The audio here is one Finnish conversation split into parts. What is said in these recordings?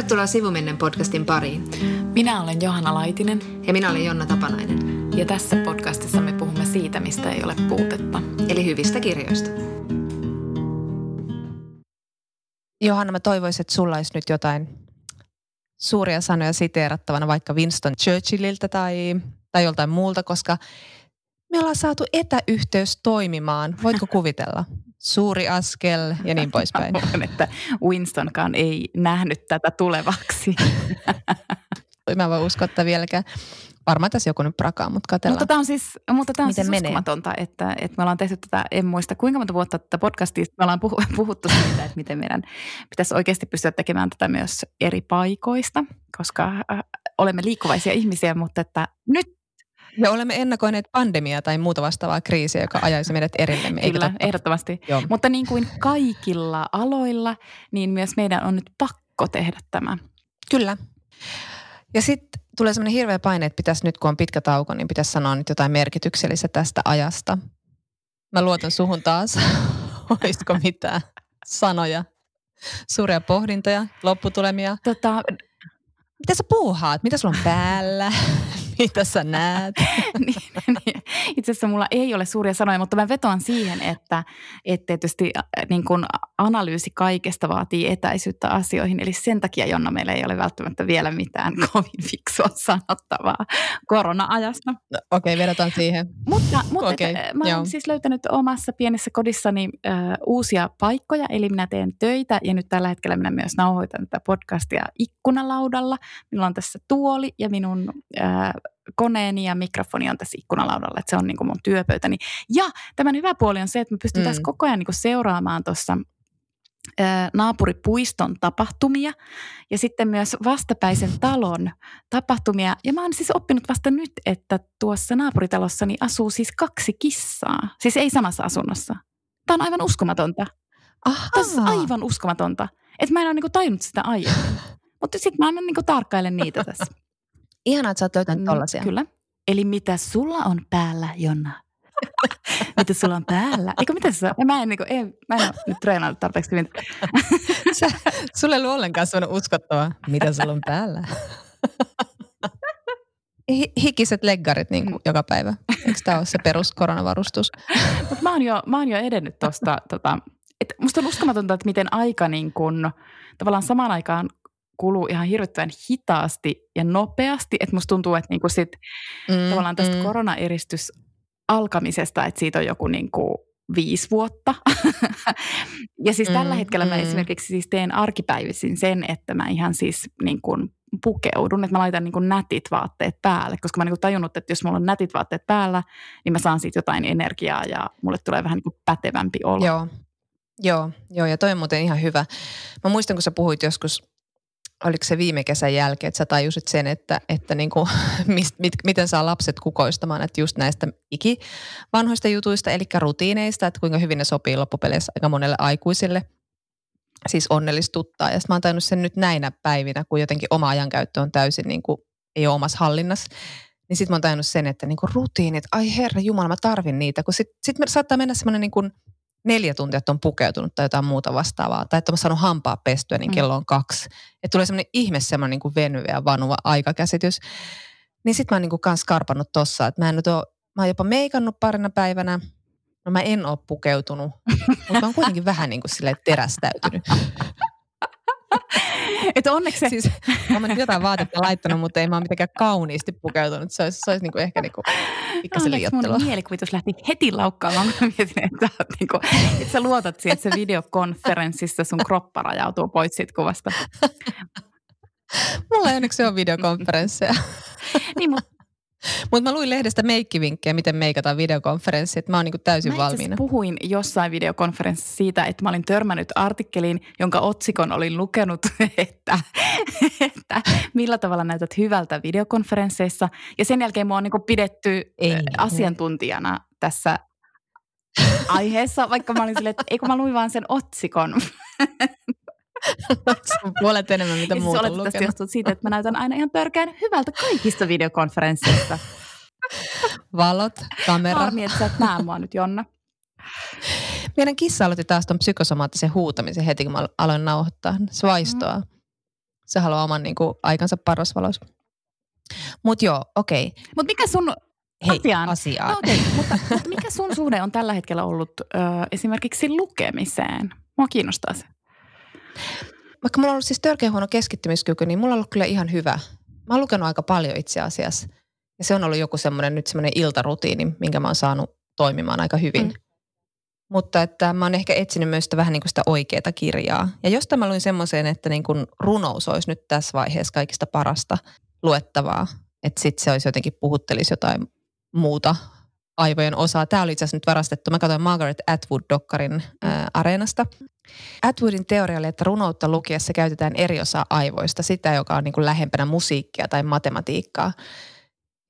Tervetuloa Sivumennen podcastin pariin. Minä olen Johanna Laitinen. Ja minä olen Jonna Tapanainen. Ja tässä podcastissa me puhumme siitä, mistä ei ole puutetta. Eli hyvistä kirjoista. Johanna, mä toivoisin, että sulla olisi nyt jotain suuria sanoja siteerattavana vaikka Winston Churchilliltä tai, tai joltain muulta, koska me ollaan saatu etäyhteys toimimaan. Voitko kuvitella? Suuri askel ja niin poispäin. Mä että Winstonkaan ei nähnyt tätä tulevaksi. Mä en voi uskoa että vieläkään. Varmaan tässä joku nyt prakaa, mutta katsellaan. Mutta tämä on siis, mutta tämä on siis uskomatonta, että, että me ollaan tehty tätä, en muista kuinka monta vuotta tätä podcastia, me ollaan puhuttu siitä, että miten meidän pitäisi oikeasti pystyä tekemään tätä myös eri paikoista, koska äh, olemme liikkuvaisia ihmisiä, mutta että nyt ja olemme ennakoineet pandemiaa tai muuta vastaavaa kriisiä, joka ajaisi meidät erillemme. Kyllä, totta? ehdottomasti. Joo. Mutta niin kuin kaikilla aloilla, niin myös meidän on nyt pakko tehdä tämä. Kyllä. Ja sitten tulee semmoinen hirveä paine, että pitäisi nyt kun on pitkä tauko, niin pitäisi sanoa nyt jotain merkityksellistä tästä ajasta. Mä luotan suhun taas. Olisiko mitään sanoja, suuria pohdintoja, lopputulemia? Tota, mitä sä puuhaat? Mitä sulla on päällä? Mitä sä näet? niin, niin. Itse asiassa mulla ei ole suuria sanoja, mutta mä vetoan siihen, että, että tietysti niin kun analyysi kaikesta vaatii etäisyyttä asioihin. Eli sen takia, Jonna, meillä ei ole välttämättä vielä mitään kovin fiksua sanottavaa korona-ajasta. No, Okei, okay, vedotaan siihen. Mutta, mutta okay, et, mä oon siis löytänyt omassa pienessä kodissani äh, uusia paikkoja, eli minä teen töitä ja nyt tällä hetkellä minä myös nauhoitan tätä podcastia ikkunalaudalla. Minulla on tässä tuoli ja minun äh, koneeni ja mikrofoni on tässä ikkunalaudalla, että se on niin kuin mun työpöytäni. Ja tämän hyvä puoli on se, että me pystyn mm. tässä koko ajan niin kuin seuraamaan tuossa naapuripuiston tapahtumia ja sitten myös vastapäisen talon tapahtumia. Ja mä oon siis oppinut vasta nyt, että tuossa naapuritalossani asuu siis kaksi kissaa. Siis ei samassa asunnossa. Tämä on aivan uskomatonta. Tämä on aivan uskomatonta. Että mä en ole niinku tajunnut sitä aiemmin. Mutta sitten mä annan niinku tarkkailen niitä tässä. Ihanaa, että sä oot löytänyt mm, tollasia. Kyllä. Eli mitä sulla on päällä, Jonna? mitä sulla on päällä? Eikö mitä sä? Mä en, niin kuin, en, mä en ole nyt treenannut tarpeeksi hyvin. sä, sulle ei ole ollenkaan sellainen uskottava. Mitä sulla on päällä? hikiset leggarit niin kuin joka päivä. Eikö tämä ole se perus koronavarustus? Mut mä, oon jo, mä oon jo edennyt tuosta. Tota, että musta on uskomatonta, että miten aika niin kun, tavallaan samaan aikaan kuluu ihan hirvittävän hitaasti ja nopeasti. Että musta tuntuu, että niinku sit, mm, tavallaan tästä mm. koronaeristys alkamisesta, että siitä on joku niinku viisi vuotta. ja siis mm, tällä hetkellä mm. mä esimerkiksi siis teen arkipäivisin sen, että mä ihan siis niin kuin pukeudun, että mä laitan niin kuin nätit vaatteet päälle, koska mä oon niin tajunnut, että jos mulla on nätit vaatteet päällä, niin mä saan siitä jotain energiaa ja mulle tulee vähän niin kuin pätevämpi olo. Joo, joo, joo ja toi on muuten ihan hyvä. Mä muistan, kun sä puhuit joskus oliko se viime kesän jälkeen, että sä tajusit sen, että, että niin kuin, mist, mit, miten saa lapset kukoistamaan, että just näistä ikivanhoista jutuista, eli rutiineista, että kuinka hyvin ne sopii loppupeleissä aika monelle aikuisille, siis onnellistuttaa. Ja sitten mä oon tajunnut sen nyt näinä päivinä, kun jotenkin oma ajankäyttö on täysin niin kuin, ei ole omassa hallinnassa, niin sitten mä oon tajunnut sen, että niin kuin rutiinit, ai herra jumala, mä tarvin niitä, kun sitten sit saattaa mennä semmoinen niin kuin – neljä tuntia, että on pukeutunut tai jotain muuta vastaavaa, tai että on saanut hampaa pestyä, niin mm. kello on kaksi. Että tulee semmoinen ihme semmoinen niin kuin venyvä ja vanuva aikakäsitys. Niin sit mä oon niin kuin kans karpannut tossa, että mä en nyt ole, mä oon jopa meikannut parina päivänä. No mä en ole pukeutunut, mutta mä oon kuitenkin vähän niin kuin silleen terästäytynyt. että onneksi... Siis, mä oon jotain vaatetta laittanut, mutta ei mä ole mitenkään kauniisti pukeutunut. Se olisi, se olisi niinku ehkä niinku pikkasen liiottelua. mun mielikuvitus lähti heti laukkaamaan, kun mietin, että, niinku, että sä luotat siihen, että se videokonferenssissa sun kroppa rajautuu pois siitä kuvasta. Mulla ei onneksi ole videokonferensseja. niin, mutta mutta mä luin lehdestä meikkivinkkejä, miten meikataan videokonferenssi, että mä oon niinku täysin mä valmiina. puhuin jossain videokonferenssissa siitä, että mä olin törmännyt artikkeliin, jonka otsikon olin lukenut, että, että millä tavalla näytät hyvältä videokonferensseissa. Ja sen jälkeen mua on niinku pidetty Ei, asiantuntijana ne. tässä aiheessa, vaikka mä olin silleen, että eikö mä luin vaan sen otsikon. puolet enemmän, mitä muuta siis lukenut. tästä siitä, että mä näytän aina ihan törkeän hyvältä kaikista videokonferensseista. Valot, kamera. Harmi, että sä et näe mua nyt, Jonna. Meidän kissa aloitti taas tuon psykosomaattisen huutamisen heti, kun mä aloin nauhoittaa. Se vaistoa. Mm. Se haluaa oman niin kuin, aikansa parasvalos. Mutta joo, okei. Okay. Mutta mikä sun Hei, asiaan? asiaan. No, okay, mutta, mutta mikä sun suhde on tällä hetkellä ollut ö, esimerkiksi lukemiseen? Mua kiinnostaa se. Vaikka mulla on ollut siis törkeä huono keskittymiskyky, niin mulla on ollut kyllä ihan hyvä. Mä oon lukenut aika paljon itse asiassa. Ja se on ollut joku semmoinen nyt semmoinen iltarutiini, minkä mä oon saanut toimimaan aika hyvin. Mm. Mutta että mä oon ehkä etsinyt myös sitä vähän niin kuin sitä oikeaa kirjaa. Ja jostain mä luin semmoiseen, että niin kuin runous olisi nyt tässä vaiheessa kaikista parasta luettavaa. Että sitten se olisi jotenkin puhuttelisi jotain muuta aivojen osaa. Tämä oli itse asiassa nyt varastettu. Mä katsoin Margaret Atwood-dokkarin ää, areenasta. Atwoodin teoria oli, että runoutta lukiessa käytetään eri osaa aivoista, sitä, joka on niin kuin lähempänä musiikkia tai matematiikkaa.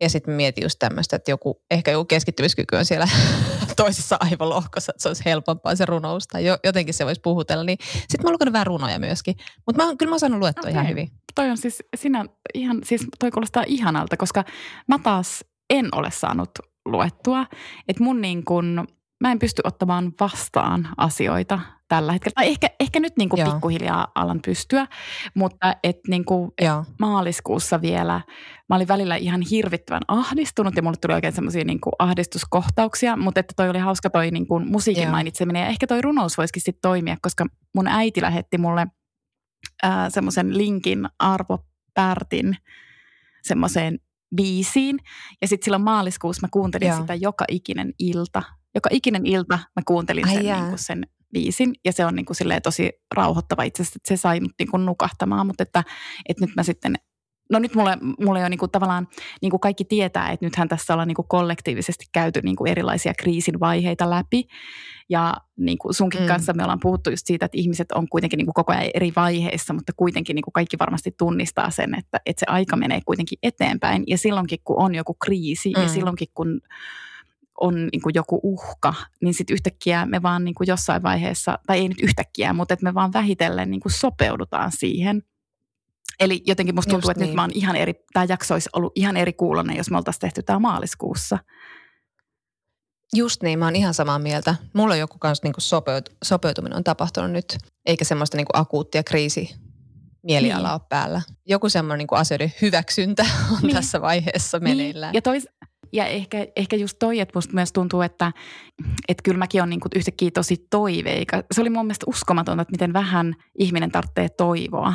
Ja sitten mietin just tämmöistä, että joku, ehkä joku keskittymiskyky on siellä toisessa aivolohkossa, että se olisi helpompaa se runous tai jo, jotenkin se voisi puhutella. Niin sitten mä oon lukenut vähän runoja myöskin. Mutta mä, kyllä mä oon saanut luettua okay. ihan hyvin. Toi on siis, sinä, ihan, siis toi kuulostaa ihanalta, koska mä taas en ole saanut luettua. Että mun niin kun, mä en pysty ottamaan vastaan asioita tällä hetkellä. Tai ehkä, ehkä nyt niin kuin pikkuhiljaa alan pystyä, mutta et niin kuin maaliskuussa vielä mä olin välillä ihan hirvittävän ahdistunut ja mulle tuli oikein semmoisia niin ahdistuskohtauksia, mutta että toi oli hauska toi niin kuin musiikin Joo. mainitseminen ja ehkä toi runous voisikin sitten toimia, koska mun äiti lähetti mulle semmoisen linkin Arvo Pärtin semmoiseen biisiin. Ja sitten silloin maaliskuussa mä kuuntelin Joo. sitä joka ikinen ilta. Joka ikinen ilta mä kuuntelin sen, niin kuin sen biisin. Ja se on niin kuin tosi rauhoittava itse asiassa, että se sai mut niin kuin nukahtamaan. Mutta että, että nyt mä sitten no nyt mulle, mulle on niin kuin tavallaan, niin kuin kaikki tietää, että nythän tässä ollaan niin kuin kollektiivisesti käyty niin kuin erilaisia kriisin vaiheita läpi. Ja niin kuin sunkin mm. kanssa me ollaan puhuttu just siitä, että ihmiset on kuitenkin niin kuin koko ajan eri vaiheissa, mutta kuitenkin niin kuin kaikki varmasti tunnistaa sen, että, että se aika menee kuitenkin eteenpäin. Ja silloinkin, kun on joku kriisi mm. ja silloinkin, kun on niin kuin joku uhka, niin sitten yhtäkkiä me vaan niin kuin jossain vaiheessa, tai ei nyt yhtäkkiä, mutta että me vaan vähitellen niin kuin sopeudutaan siihen – Eli jotenkin musta tuntuu, Just että niin. nyt mä oon ihan eri, tämä jakso olisi ollut ihan eri kuulonen, jos me oltaisiin tehty tämä maaliskuussa. Just niin, mä oon ihan samaa mieltä. Mulla on joku kanssa niin sopeut, sopeutuminen on tapahtunut nyt, eikä semmoista niin akuuttia kriisi mielialaa niin. päällä. Joku semmoinen niin asioiden hyväksyntä on niin. tässä vaiheessa niin. meneillään. Ja, tois, ja ehkä, ehkä just toi, että musta myös tuntuu, että, että kyllä mäkin on niin kuin yhtäkkiä tosi toiveika. Se oli mun mielestä uskomatonta, että miten vähän ihminen tarvitsee toivoa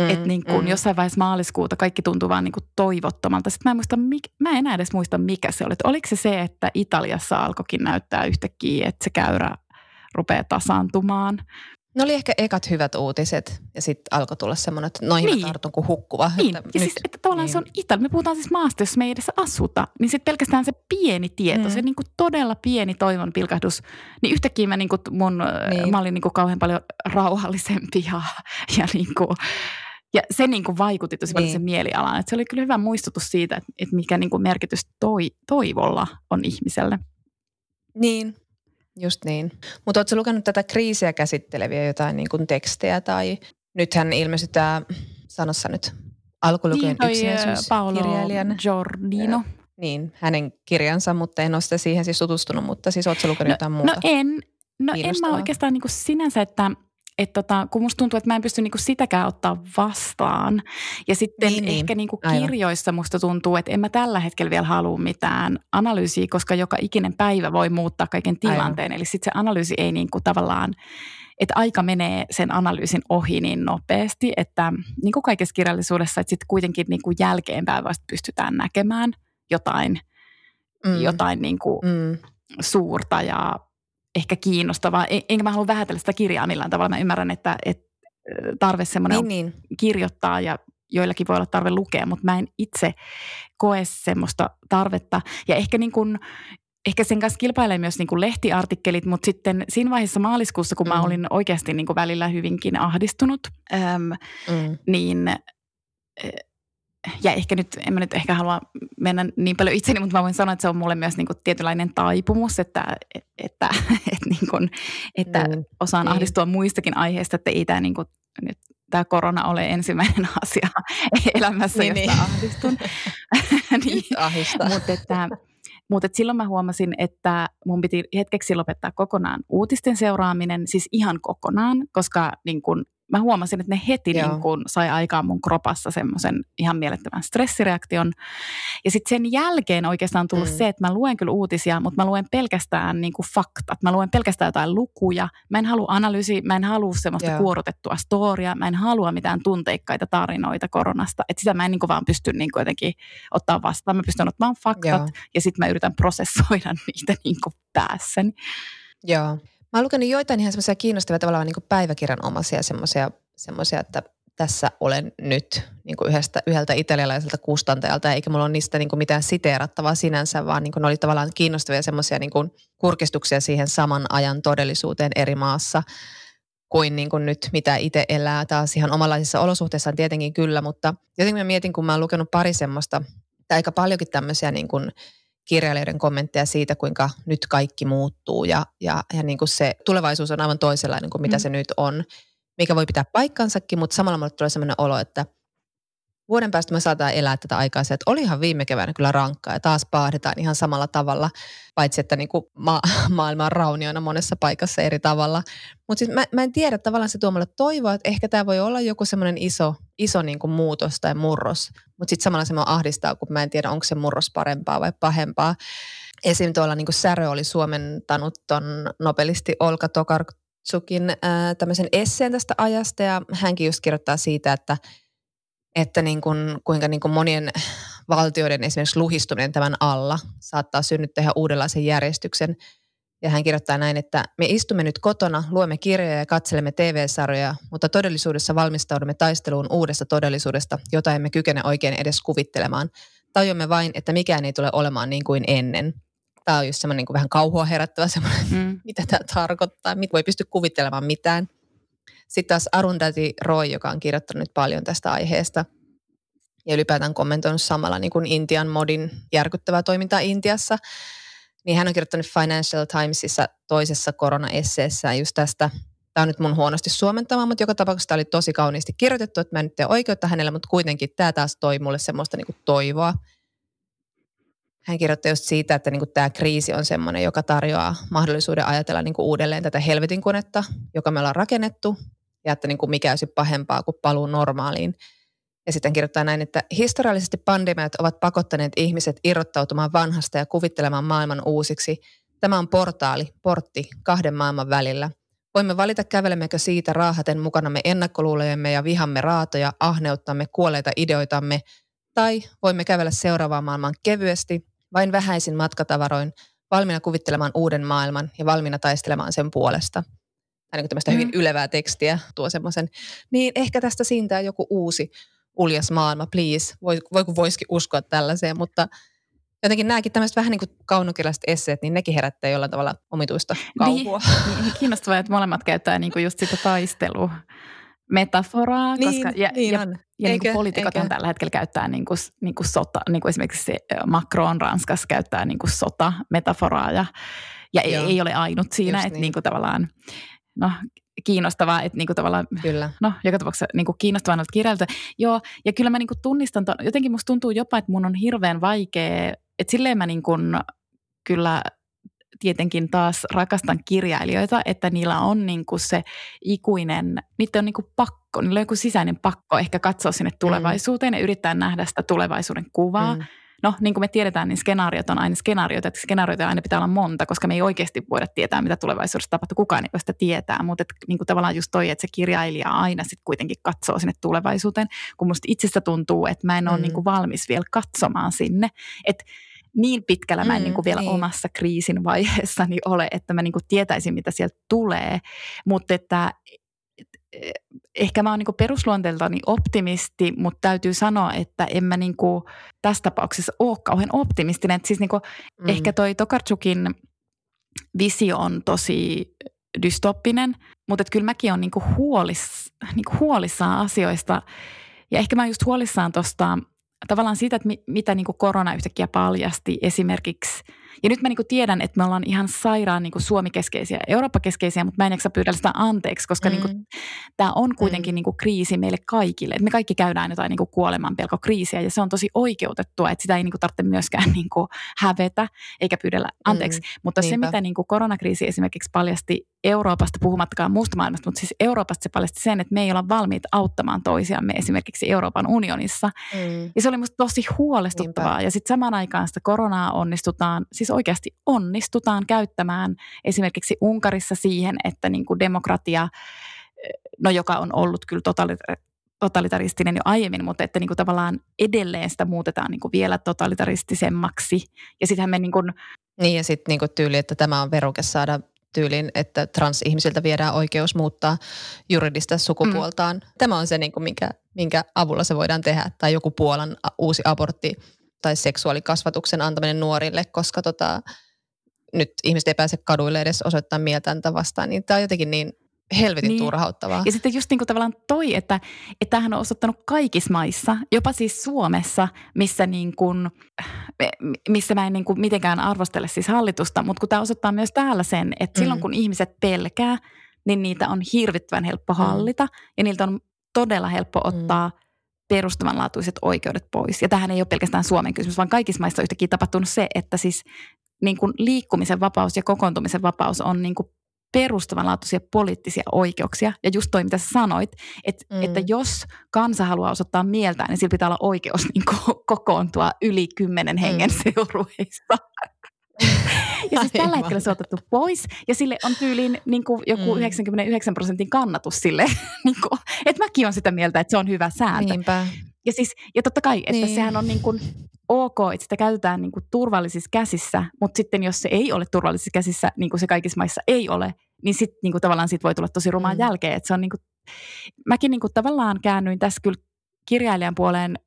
Mm, että niin kuin mm. jossain vaiheessa maaliskuuta kaikki tuntuu vaan niin kuin toivottomalta. Sitten mä en, muista, mä en enää edes muista, mikä se oli. Että oliko se se, että Italiassa alkoikin näyttää yhtäkkiä, että se käyrä rupeaa tasaantumaan. Ne oli ehkä ekat hyvät uutiset ja sitten alkoi tulla semmoinen, että noihin niin. mä tartun kuin hukkuva. Niin. Että ja nyt, siis, että tavallaan niin. se on Italia. Me puhutaan siis maasta, jos me ei edes asuta. Niin sitten pelkästään se pieni tieto, mm. se niin kuin todella pieni toivon pilkahdus. Niin yhtäkkiä mä, niin kuin mun, niin. mä olin niin kuin kauhean paljon rauhallisempi ja, ja, niin kuin, ja se niin kuin vaikutti tosi paljon niin. sen mielialaan. Että se oli kyllä hyvä muistutus siitä, että, että mikä niin kuin merkitys toi, toivolla on ihmiselle. Niin, Just niin. Mutta oletko lukenut tätä kriisiä käsitteleviä jotain niin kuin tekstejä tai nythän ilmestyi tämä, sanossa nyt, alkulukien niin, yksinäisyyskirjailijan. Giordino. Niin, hänen kirjansa, mutta en ole sitä siihen siis tutustunut, mutta siis oletko lukenut no, jotain muuta? No en, no en mä oikeastaan niin kuin sinänsä, että että tota, kun musta tuntuu, että mä en pysty niinku sitäkään ottaa vastaan. Ja sitten niin, niin. ehkä niinku kirjoissa musta tuntuu, että en mä tällä hetkellä vielä halua mitään analyysiä, koska joka ikinen päivä voi muuttaa kaiken tilanteen. Aivan. Eli sitten se analyysi ei niinku tavallaan, että aika menee sen analyysin ohi niin nopeasti, että niin kuin kaikessa kirjallisuudessa, että sitten kuitenkin niinku jälkeenpäin vasta pystytään näkemään jotain, mm. jotain niinku mm. suurta ja ehkä kiinnostavaa. Enkä mä halua vähätellä sitä kirjaa millään tavalla. Mä ymmärrän, että, että tarve semmoinen niin, niin. kirjoittaa ja joillakin voi olla tarve lukea, mutta mä en itse koe semmoista tarvetta. Ja ehkä niin kuin, ehkä sen kanssa kilpailee myös niin kuin lehtiartikkelit, mutta sitten siinä vaiheessa maaliskuussa, kun mm. mä olin oikeasti niin kuin välillä hyvinkin ahdistunut, äm, mm. niin ja ehkä nyt, en mä nyt ehkä halua mennä niin paljon itseni, mutta mä voin sanoa, että se on mulle myös niin kuin tietynlainen taipumus, että, että, että, että, niin kuin, että mm, osaan niin. ahdistua muistakin aiheista, että ei tämä niin kuin, nyt tämä korona ole ensimmäinen asia elämässä, niin, josta niin. ahdistun. niin, mutta että, mutta et silloin mä huomasin, että mun piti hetkeksi lopettaa kokonaan uutisten seuraaminen, siis ihan kokonaan, koska niin kun mä huomasin, että ne heti niin kuin sai aikaan mun kropassa semmoisen ihan mielettömän stressireaktion. Ja sitten sen jälkeen oikeastaan on tullut mm. se, että mä luen kyllä uutisia, mutta mä luen pelkästään niin kuin faktat. Mä luen pelkästään jotain lukuja. Mä en halua analyysi, mä en halua semmoista Joo. kuorotettua storia, mä en halua mitään tunteikkaita tarinoita koronasta. Että sitä mä en niin kuin vaan pysty niin kuin jotenkin ottaa vastaan. Mä pystyn ottamaan faktat Joo. ja sitten mä yritän prosessoida niitä niin kuin päässäni. Joo. Mä oon lukenut joitain ihan semmoisia kiinnostavia tavallaan niin päiväkirjanomaisia semmoisia, semmoisia, että tässä olen nyt niin kuin yhdestä, yhdeltä italialaiselta kustantajalta, eikä mulla ole niistä niin kuin mitään siteerattavaa sinänsä, vaan niin kuin ne oli tavallaan kiinnostavia semmoisia niin kuin kurkistuksia siihen saman ajan todellisuuteen eri maassa kuin, niin kuin nyt, mitä itse elää taas ihan omanlaisissa olosuhteissaan tietenkin kyllä, mutta jotenkin mä mietin, kun mä oon lukenut pari semmoista, tai aika paljonkin tämmöisiä niin kuin kirjailijoiden kommentteja siitä, kuinka nyt kaikki muuttuu ja, ja, ja niin kuin se tulevaisuus on aivan toisenlainen kuin mitä mm. se nyt on, mikä voi pitää paikkansakin, mutta samalla mulle tulee sellainen olo, että vuoden päästä me saadaan elää tätä aikaa se, että olihan viime keväänä kyllä rankkaa ja taas paahdetaan ihan samalla tavalla, paitsi että niin kuin ma- maailma on rauniona monessa paikassa eri tavalla. Mutta siis mä, mä en tiedä, tavallaan se tuo mulle toivoa, että ehkä tämä voi olla joku semmoinen iso, iso niin kuin muutos tai murros, mutta sitten samalla se mua ahdistaa, kun mä en tiedä, onko se murros parempaa vai pahempaa. Esim. tuolla niin kuin Särö oli suomentanut ton nobelisti Olka Tokarczuk'in ää, tämmöisen esseen tästä ajasta ja hänkin just kirjoittaa siitä, että – että niin kuin, kuinka niin kuin monien valtioiden esimerkiksi luhistuminen tämän alla saattaa synnyttää ihan uudenlaisen järjestyksen. Ja hän kirjoittaa näin, että me istumme nyt kotona, luemme kirjoja ja katselemme TV-sarjoja, mutta todellisuudessa valmistaudumme taisteluun uudesta todellisuudesta, jota emme kykene oikein edes kuvittelemaan. Tajuamme vain, että mikään ei tule olemaan niin kuin ennen. Tämä on just semmoinen niin kuin vähän kauhua herättävä semmoinen, mm. mitä tämä tarkoittaa. Mit voi pysty kuvittelemaan mitään. Sitten taas Arundhati Roy, joka on kirjoittanut paljon tästä aiheesta ja ylipäätään kommentoinut samalla niin kuin Intian modin järkyttävää toimintaa Intiassa, niin hän on kirjoittanut Financial Timesissa toisessa korona-esseessään just tästä Tämä on nyt mun huonosti suomentama, mutta joka tapauksessa tämä oli tosi kauniisti kirjoitettu, että mä en nyt tee oikeutta hänelle, mutta kuitenkin tämä taas toi mulle semmoista niin kuin toivoa. Hän kirjoitti just siitä, että niin kuin tämä kriisi on semmoinen, joka tarjoaa mahdollisuuden ajatella niin kuin uudelleen tätä helvetin konetta, joka me ollaan rakennettu, ja että niin kuin mikä olisi pahempaa kuin paluu normaaliin. Ja sitten kirjoittaa näin, että historiallisesti pandemiat ovat pakottaneet ihmiset irrottautumaan vanhasta ja kuvittelemaan maailman uusiksi. Tämä on portaali, portti kahden maailman välillä. Voimme valita kävelemmekö siitä raahaten mukanamme ennakkoluulojemme ja vihamme raatoja, ahneuttamme, kuolleita ideoitamme, tai voimme kävellä seuraavaan maailmaan kevyesti, vain vähäisin matkatavaroin, valmiina kuvittelemaan uuden maailman ja valmiina taistelemaan sen puolesta – tai niin tämmöistä mm. hyvin ylevää tekstiä tuo semmoisen, niin ehkä tästä siintää joku uusi uljas maailma, please. Voi, voi kun voisikin uskoa tällaiseen, mutta jotenkin nämäkin tämmöiset vähän niin kuin kaunokirjalliset esseet, niin nekin herättää jollain tavalla omituista kauhua. Niin, niin kiinnostavaa, että molemmat käyttää niin kuin just sitä taistelua metaforaa, niin, koska ja, niin ja, on. ja niin kuin poliitikot tällä hetkellä käyttää niin kuin, niin kuin sota, niin kuin esimerkiksi Macron Ranskassa käyttää niin kuin sota-metaforaa ja, ja ei, ei ole ainut siinä, että niin. Niin kuin tavallaan no, kiinnostavaa, että niinku tavallaan, kyllä. no joka tapauksessa niinku kiinnostavaa noilta kirjailta. Joo, ja kyllä mä niinku tunnistan, ton, jotenkin musta tuntuu jopa, että mun on hirveän vaikea, että silleen mä niinku kyllä tietenkin taas rakastan kirjailijoita, että niillä on niinku se ikuinen, niitä on niinku pakko, niillä on joku sisäinen pakko ehkä katsoa sinne mm. tulevaisuuteen mm. ja yrittää nähdä sitä tulevaisuuden kuvaa. Mm no niin kuin me tiedetään, niin skenaariot on aina skenaarioita, että skenaarioita aina pitää olla monta, koska me ei oikeasti voida tietää, mitä tulevaisuudessa tapahtuu. Kukaan ei sitä tietää, mutta että, niin kuin tavallaan just toi, että se kirjailija aina sitten kuitenkin katsoo sinne tulevaisuuteen, kun musta itsestä tuntuu, että mä en ole mm. niin kuin valmis vielä katsomaan sinne. Että niin pitkällä mä en mm, niin kuin vielä niin. omassa kriisin vaiheessani ole, että mä niin kuin tietäisin, mitä sieltä tulee. Mutta että ehkä mä oon niin perusluonteeltani optimisti, mutta täytyy sanoa, että en mä niin tässä tapauksessa ole kauhean optimistinen. Et siis niin mm. ehkä toi Tokarczukin visio on tosi dystoppinen, mutta kyllä mäkin olen niin huolis, niin huolissaan asioista. Ja ehkä mä oon just huolissaan tuosta tavallaan siitä, että mitä niin korona yhtäkkiä paljasti esimerkiksi – ja nyt mä niin tiedän, että me ollaan ihan sairaan niin Suomi-keskeisiä, Eurooppa-keskeisiä, mutta mä en jaksa pyydellä sitä anteeksi, koska mm. niin tämä on kuitenkin mm. niin kriisi meille kaikille. Et me kaikki käydään jotain niin kuoleman kriisiä ja se on tosi oikeutettua, että sitä ei niin tarvitse myöskään niin hävetä eikä pyydellä anteeksi. Mm. Mutta Niinpä. se, mitä niin koronakriisi esimerkiksi paljasti Euroopasta puhumattakaan muusta maailmasta, mutta siis Euroopasta se paljasti sen, että me ei olla valmiit auttamaan toisiamme esimerkiksi Euroopan unionissa. Mm. Ja se oli musta tosi huolestuttavaa. Niinpä. Ja sitten samaan aikaan sitä koronaa onnistutaan, siis oikeasti onnistutaan käyttämään esimerkiksi Unkarissa siihen, että niin kuin demokratia, no joka on ollut kyllä totalitaristinen jo aiemmin, mutta että niin kuin tavallaan edelleen sitä muutetaan niin kuin vielä totalitaristisemmaksi. Ja sittenhän me niin kuin... Niin ja sitten niin tyyli, että tämä on veruke saada tyylin, että transihmisiltä viedään oikeus muuttaa juridista sukupuoltaan. Mm. Tämä on se, niin kuin minkä, minkä avulla se voidaan tehdä. Tai joku Puolan uusi abortti tai seksuaalikasvatuksen antaminen nuorille, koska tota, nyt ihmiset ei pääse kaduille edes osoittaa mieltään vastaan. Niin tämä on jotenkin niin helvetin niin. turhauttavaa. Ja sitten just niin kuin tavallaan toi, että, että tämähän on osoittanut kaikissa maissa, jopa siis Suomessa, missä, niin kuin, missä mä en niin kuin mitenkään arvostele siis hallitusta, mutta kun tämä osoittaa myös täällä sen, että silloin mm. kun ihmiset pelkää, niin niitä on hirvittävän helppo mm. hallita mm. ja niiltä on todella helppo mm. ottaa mm. perustavanlaatuiset oikeudet pois. Ja tähän ei ole pelkästään Suomen kysymys, vaan kaikissa maissa on yhtäkkiä tapahtunut se, että siis niin kuin liikkumisen vapaus ja kokoontumisen vapaus on niin kuin perustavanlaatuisia poliittisia oikeuksia. Ja just toi, mitä sä sanoit, että, mm. että jos kansa haluaa osoittaa mieltä, niin sillä pitää olla oikeus niin ko- kokoontua yli kymmenen hengen mm. seurueissa. ja siis tällä hetkellä se on otettu pois ja sille on tyyliin niin kuin joku mm. 99 prosentin kannatus sille, niin kuin, että mäkin olen sitä mieltä, että se on hyvä sääntö. Niinpä. Ja, siis, ja totta kai, että niin. sehän on niin kuin ok, että sitä käytetään niin kuin turvallisissa käsissä, mutta sitten jos se ei ole turvallisissa käsissä, niin kuin se kaikissa maissa ei ole, niin sitten niin kuin tavallaan siitä voi tulla tosi rumaan mm. jälkeen. Että se on niin kuin, mäkin niin kuin tavallaan käännyin tässä kyllä kirjailijan puoleen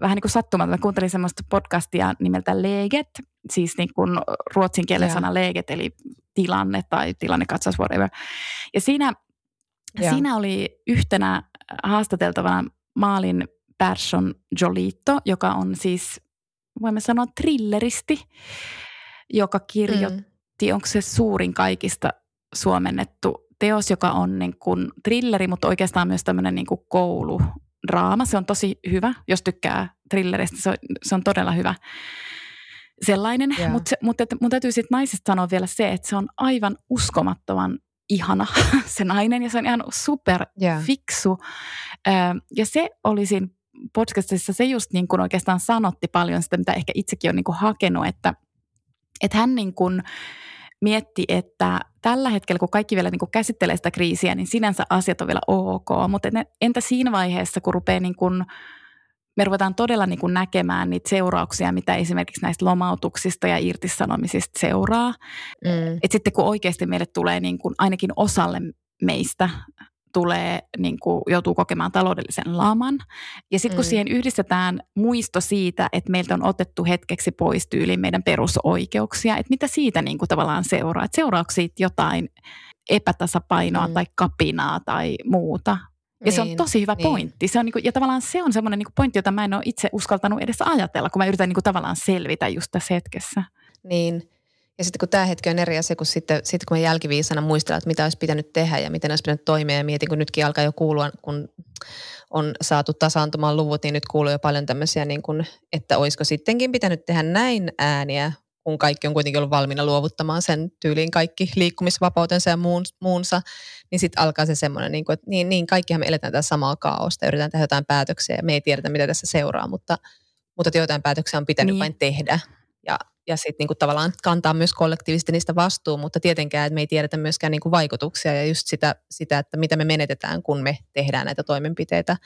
vähän niin kuin sattumalta. Mä kuuntelin semmoista podcastia nimeltä Leget, siis niin kuin ruotsin kielen yeah. sana Leget, eli tilanne tai tilannekatsaus, whatever. Ja siinä, yeah. siinä oli yhtenä haastateltavana maalin Persson Jolito, joka on siis, voimme sanoa, thrilleristi, joka kirjoitti, mm. onko se suurin kaikista suomennettu teos, joka on niin kuin trilleri, mutta oikeastaan myös tämmöinen niin kuin kouludraama. Se on tosi hyvä, jos tykkää thrilleristä, se on, se on todella hyvä sellainen. Yeah. Mutta mut, mun täytyy sitten naisesta sanoa vielä se, että se on aivan uskomattoman ihana se nainen ja se on ihan super yeah. fiksu. Ja se olisi podcastissa se just niin kuin oikeastaan sanotti paljon sitä, mitä ehkä itsekin on niin kuin hakenut, että, että hän niin kuin mietti, että tällä hetkellä, kun kaikki vielä niin kuin käsittelee sitä kriisiä, niin sinänsä asiat on vielä ok, mutta entä siinä vaiheessa, kun rupeaa niin kuin, me ruvetaan todella niin kuin näkemään niitä seurauksia, mitä esimerkiksi näistä lomautuksista ja irtisanomisista seuraa. Mm. Et sitten kun oikeasti meille tulee niin kuin ainakin osalle meistä tulee, niin kuin, joutuu kokemaan taloudellisen laman. Ja sitten kun mm. siihen yhdistetään muisto siitä, että meiltä on otettu hetkeksi pois tyyliin meidän perusoikeuksia, että mitä siitä niin kuin tavallaan seuraa. Että seuraako siitä jotain epätasapainoa mm. tai kapinaa tai muuta. Ja niin, se on niin, tosi hyvä niin. pointti. Se on niin kuin, ja tavallaan se on semmoinen niin pointti, jota mä en ole itse uskaltanut edes ajatella, kun mä yritän niin kuin tavallaan selvitä just tässä hetkessä. Niin, ja sitten kun tämä hetki on eri asia, kun sitten, sitten kun me jälkiviisana muistellaan, että mitä olisi pitänyt tehdä ja miten olisi pitänyt toimia ja mietin, kun nytkin alkaa jo kuulua, kun on saatu tasaantumaan luvut, niin nyt kuuluu jo paljon tämmöisiä, niin kuin, että olisiko sittenkin pitänyt tehdä näin ääniä, kun kaikki on kuitenkin ollut valmiina luovuttamaan sen tyyliin kaikki liikkumisvapautensa ja muun, muunsa, niin sitten alkaa se semmoinen, niin kuin, että niin, niin kaikkihan me eletään tässä samaa kaaosta ja yritetään tehdä jotain päätöksiä ja me ei tiedetä, mitä tässä seuraa, mutta, mutta jotain päätöksiä on pitänyt niin. vain tehdä. Ja ja sitten niinku tavallaan kantaa myös kollektiivisesti niistä vastuu, mutta tietenkään että me ei tiedetä myöskään niinku vaikutuksia ja just sitä, sitä, että mitä me menetetään, kun me tehdään näitä toimenpiteitä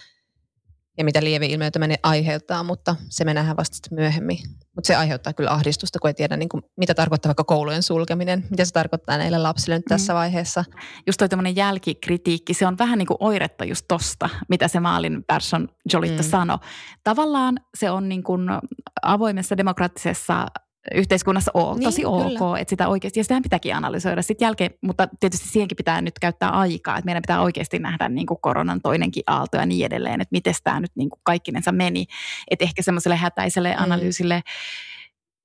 ja mitä lieveilmiöitä ne aiheuttaa, mutta se me nähdään vasta myöhemmin. Mutta se aiheuttaa kyllä ahdistusta, kun ei tiedä, niin kuin, mitä tarkoittaa vaikka koulujen sulkeminen, mitä se tarkoittaa näille lapsille nyt tässä mm. vaiheessa. Just toi tämmöinen jälkikritiikki, se on vähän niin kuin oiretta just tosta, mitä se maalin person Jolitta mm. sanoi. Tavallaan se on niin kuin avoimessa demokraattisessa yhteiskunnassa ole niin, tosi ok, kyllä. että sitä oikeasti, ja sitähän pitääkin analysoida sitten jälkeen, mutta tietysti siihenkin pitää nyt käyttää aikaa, että meidän pitää oikeasti nähdä niin kuin koronan toinenkin aalto ja niin edelleen, että miten tämä nyt niin kuin kaikkinensa meni, että ehkä semmoiselle hätäiselle mm. analyysille,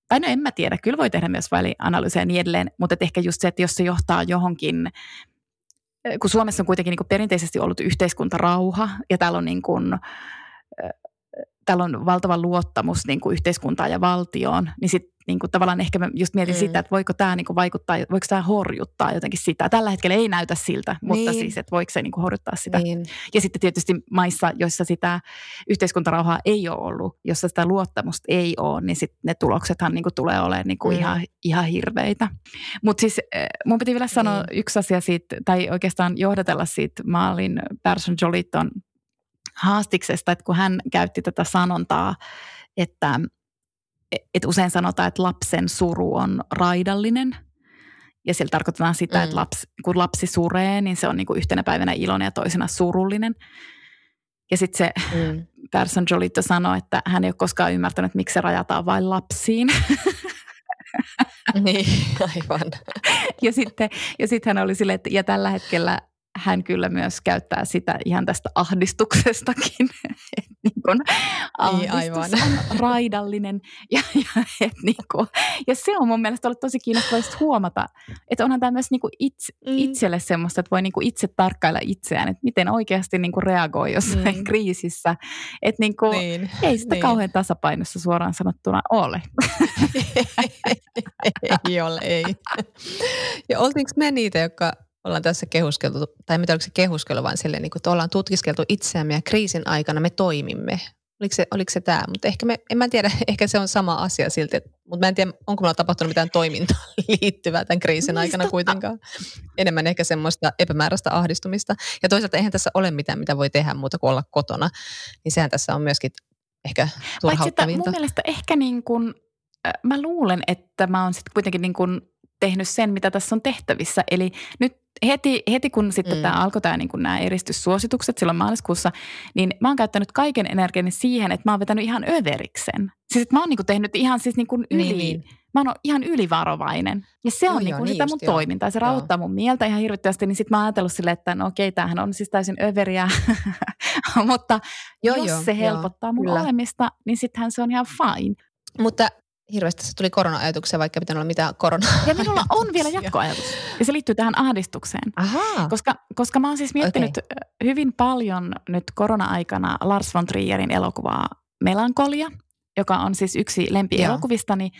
tai no en mä tiedä, kyllä voi tehdä myös välianalyysiä ja niin edelleen, mutta ehkä just se, että jos se johtaa johonkin, kun Suomessa on kuitenkin niin kuin perinteisesti ollut yhteiskuntarauha ja täällä on niin kuin, täällä on valtava luottamus niin kuin yhteiskuntaan ja valtioon, niin sitten niin kuin tavallaan ehkä mä just mietin mm. sitä, että voiko tämä niin kuin vaikuttaa, voiko tämä horjuttaa jotenkin sitä. Tällä hetkellä ei näytä siltä, mutta niin. siis, että voiko se niin kuin horjuttaa sitä. Niin. Ja sitten tietysti maissa, joissa sitä yhteiskuntarauhaa ei ole ollut, jossa sitä luottamusta ei ole, niin sitten ne tuloksethan niin kuin tulee olemaan niin kuin mm. ihan, ihan hirveitä. Mutta siis eh, mun piti vielä sanoa niin. yksi asia siitä, tai oikeastaan johdatella siitä maalin Person Joliton haastiksesta, että kun hän käytti tätä sanontaa, että, että usein sanotaan, että lapsen suru on raidallinen. Ja sillä tarkoitetaan sitä, mm. että lapsi, kun lapsi suree, niin se on niin kuin yhtenä päivänä iloinen ja toisena surullinen. Ja sitten se mm. Person Jolito sanoi, että hän ei ole koskaan ymmärtänyt, miksi se rajataan vain lapsiin. niin, aivan. ja sitten ja sit hän oli silleen, että ja tällä hetkellä hän kyllä myös käyttää sitä ihan tästä ahdistuksestakin. Kuin niin, aivan. on raidallinen. Ja, ja, et niin kuin, ja se on mun mielestä ollut tosi kiinnostavaa huomata, että onhan tämä myös niin kuin itse, mm. itselle semmoista, että voi niin kuin itse tarkkailla itseään, että miten oikeasti niin kuin reagoi jossain mm. kriisissä. Että niin kuin, niin, ei sitä niin. kauhean tasapainossa suoraan sanottuna ole. ei ole, ei. Ja oltiinko me niitä, jotka ollaan tässä kehuskeltu, tai mitä oliko se kehuskelu, vaan silleen, niin kuin, että ollaan tutkiskeltu itseämme ja kriisin aikana me toimimme. Oliko se, oliko se tämä? Mutta ehkä me, en mä tiedä, ehkä se on sama asia silti, mutta mä en tiedä, onko meillä tapahtunut mitään toimintaa liittyvää tämän kriisin Mistä? aikana kuitenkaan. Enemmän ehkä semmoista epämääräistä ahdistumista. Ja toisaalta eihän tässä ole mitään, mitä voi tehdä muuta kuin olla kotona. Niin sehän tässä on myöskin ehkä turhauttavinta. mun mielestä ehkä niin kuin, mä luulen, että mä oon sitten kuitenkin niin kuin tehnyt sen, mitä tässä on tehtävissä. Eli nyt heti, heti kun sitten mm. tämä alkoi tämä, niin nämä eristyssuositukset silloin maaliskuussa, niin mä oon käyttänyt kaiken energiani siihen, että mä oon vetänyt ihan överiksen. Siis että mä oon niin kuin tehnyt ihan siis niin kuin yli, niin, niin. mä oon ihan ylivarovainen. Ja se on joo, niin kuin joo, sitä niin mun toimintaa. Se rauhoittaa mun mieltä ihan hirvittävästi, niin sitten mä oon ajatellut silleen, että no okei, tämähän on siis täysin överiä. Mutta joo, jos joo, se helpottaa joo, mun kyllä. olemista, niin sittenhän se on ihan fine. Mutta hirveästi se tuli korona-ajatuksia, vaikka pitää olla mitään korona Ja minulla on vielä jatkoajatus. Ja se liittyy tähän ahdistukseen. Ahaa. Koska, koska mä oon siis miettinyt okay. hyvin paljon nyt korona-aikana Lars von Trierin elokuvaa Melankolia, joka on siis yksi lempielokuvistani.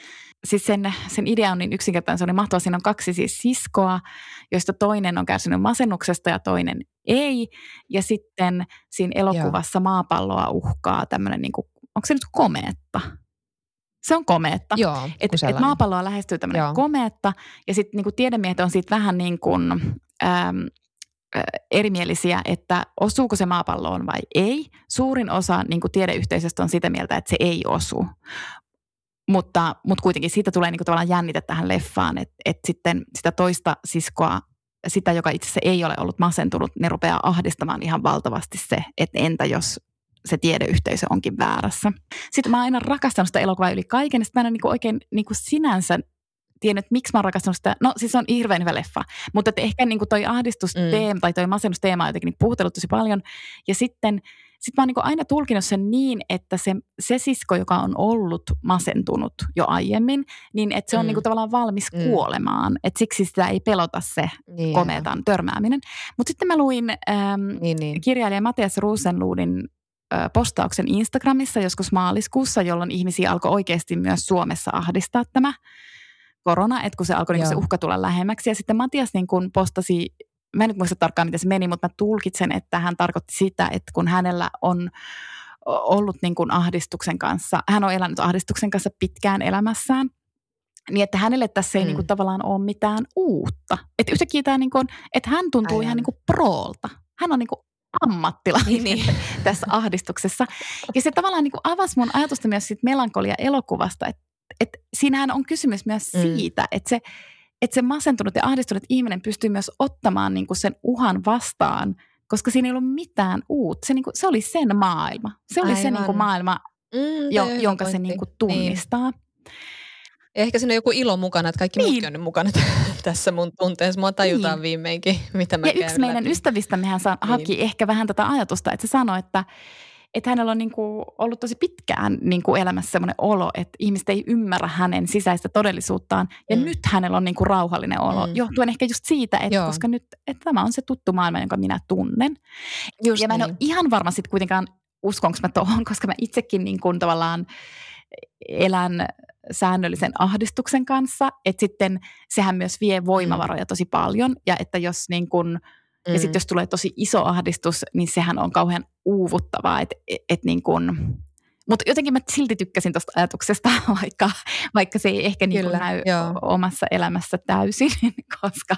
Siis sen, sen idea on niin yksinkertainen, se oli mahtava. Siinä on kaksi siis siskoa, joista toinen on kärsinyt masennuksesta ja toinen ei. Ja sitten siinä elokuvassa Joo. maapalloa uhkaa tämmöinen, niin kuin, onko se nyt komeetta? Se on komeetta. Joo, et, et maapalloa lähestyy tämmöinen Joo. komeetta ja sitten niinku tiedemiehet on siitä vähän niin kuin, äm, erimielisiä, että osuuko se maapalloon vai ei. Suurin osa niin kuin tiedeyhteisöstä on sitä mieltä, että se ei osu. Mutta, mutta kuitenkin siitä tulee niin kuin tavallaan jännite tähän leffaan, että, että sitten sitä toista siskoa, sitä, joka itse asiassa ei ole ollut masentunut, ne rupeaa ahdistamaan ihan valtavasti se, että entä jos se tiedeyhteisö onkin väärässä. Sitten mä oon aina rakastanut sitä elokuvaa yli kaiken, sitten mä en ole niinku oikein niinku sinänsä tiennyt, että miksi mä oon rakastanut sitä. No siis se on hirveän hyvä leffa, mutta että ehkä niinku toi ahdistusteema mm. tai toi masennusteema on jotenkin niinku puhutellut tosi paljon. Ja sitten sit mä oon niinku aina tulkinut sen niin, että se, se sisko, joka on ollut masentunut jo aiemmin, niin että se on mm. niinku tavallaan valmis mm. kuolemaan. Että siksi sitä ei pelota se niin. komeetan törmääminen. Mutta sitten mä luin ähm, niin, niin. kirjailija Matias Rosenluudin postauksen Instagramissa joskus maaliskuussa, jolloin ihmisiä alkoi oikeasti myös Suomessa ahdistaa tämä korona, että kun se alkoi niin se uhka tulla lähemmäksi. Ja sitten Matias niin kun postasi, mä en nyt muista tarkkaan miten se meni, mutta mä tulkitsen, että hän tarkoitti sitä, että kun hänellä on ollut niin kuin ahdistuksen kanssa, hän on elänyt ahdistuksen kanssa pitkään elämässään, niin että hänelle tässä ei mm. niin kuin tavallaan ole mitään uutta. Että yhtäkkiä tämä, niin kuin, että hän tuntuu Aivan. ihan niin kuin proolta. Hän on niin kuin ammattilainen niin, niin. tässä ahdistuksessa. Ja se tavallaan niin kuin avasi mun ajatusta myös siitä melankolia-elokuvasta, että, että siinähän on kysymys myös mm. siitä, että se, että se masentunut ja ahdistunut ihminen pystyy myös ottamaan niin kuin sen uhan vastaan, koska siinä ei ollut mitään uutta. Se, niin kuin, se oli sen maailma. Se oli Aivan. se niin kuin maailma, mm, jo, jonka pointti. se niin kuin tunnistaa. Niin. Ehkä siinä on joku ilo mukana, että kaikki niin. muutkin on nyt mukana tässä mun tunteessa. Mua tajutaan niin. viimeinkin, mitä mä Ja yksi meidän läpi. ystävistämmehän sa- niin. haki ehkä vähän tätä ajatusta, että se sanoi, että, että hänellä on niin kuin ollut tosi pitkään niin kuin elämässä sellainen olo, että ihmiset ei ymmärrä hänen sisäistä todellisuuttaan. Ja mm. nyt hänellä on niin kuin rauhallinen olo, mm. johtuen ehkä just siitä, että Joo. koska nyt että tämä on se tuttu maailma, jonka minä tunnen. Just ja mä en niin. ole ihan varma sitten kuitenkaan, uskonko mä tuohon, koska mä itsekin niin kuin tavallaan elän säännöllisen ahdistuksen kanssa, että sitten sehän myös vie voimavaroja tosi paljon ja että jos niin kun, mm. ja sitten jos tulee tosi iso ahdistus, niin sehän on kauhean uuvuttavaa, että et, et niin kun, mutta jotenkin mä silti tykkäsin tuosta ajatuksesta, vaikka, vaikka se ei ehkä niin Kyllä, näy joo. omassa elämässä täysin, koska,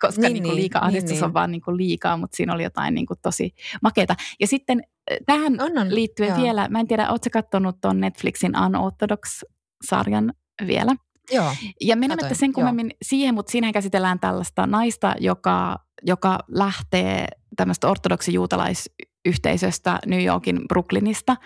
koska niin, niin, liika ahdistus niin, on niin. vaan niin liikaa, mutta siinä oli jotain niin tosi makeata. Ja sitten eh, tähän on, on, liittyen joo. vielä, mä en tiedä, ootko katsonut tuon Netflixin Unorthodox-sarjan vielä? Joo, ja menemättä sen kummemmin joo. siihen, mutta siinähän käsitellään tällaista naista, joka, joka lähtee tämmöistä ortodoksijuutalaisyhteisöstä New Yorkin Brooklynista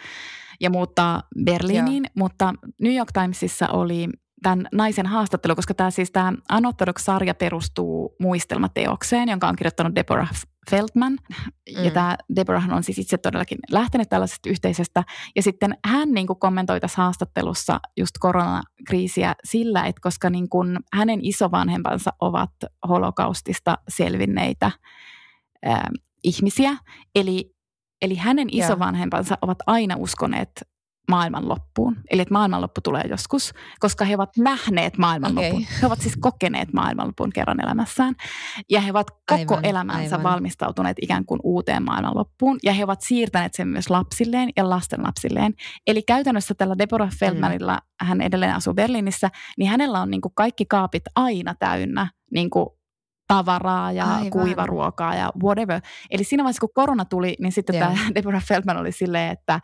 ja muuttaa Berliiniin, Joo. mutta New York Timesissa oli tämän naisen haastattelu, koska tämä siis tämä Unorthodox-sarja perustuu muistelmateokseen, jonka on kirjoittanut Deborah Feldman. Mm. Ja tämä Deborah on siis itse todellakin lähtenyt tällaisesta yhteisöstä. Ja sitten hän niin kuin kommentoi tässä haastattelussa just koronakriisiä sillä, että koska niin kuin hänen isovanhempansa ovat holokaustista selvinneitä äh, ihmisiä, eli Eli hänen isovanhempansa ovat aina uskoneet maailmanloppuun. Eli että maailmanloppu tulee joskus, koska he ovat nähneet maailmanlopun. Okay. He ovat siis kokeneet maailmanlopun kerran elämässään. Ja he ovat koko aivan, elämänsä aivan. valmistautuneet ikään kuin uuteen maailmanloppuun. Ja he ovat siirtäneet sen myös lapsilleen ja lastenlapsilleen. Eli käytännössä tällä Deborah Feldmanilla, mm. hän edelleen asuu Berliinissä, niin hänellä on niin kuin kaikki kaapit aina täynnä niin kuin tavaraa ja Aivan. kuivaruokaa ja whatever. Eli siinä vaiheessa, kun korona tuli, niin sitten yeah. tämä Deborah Feldman oli silleen, että,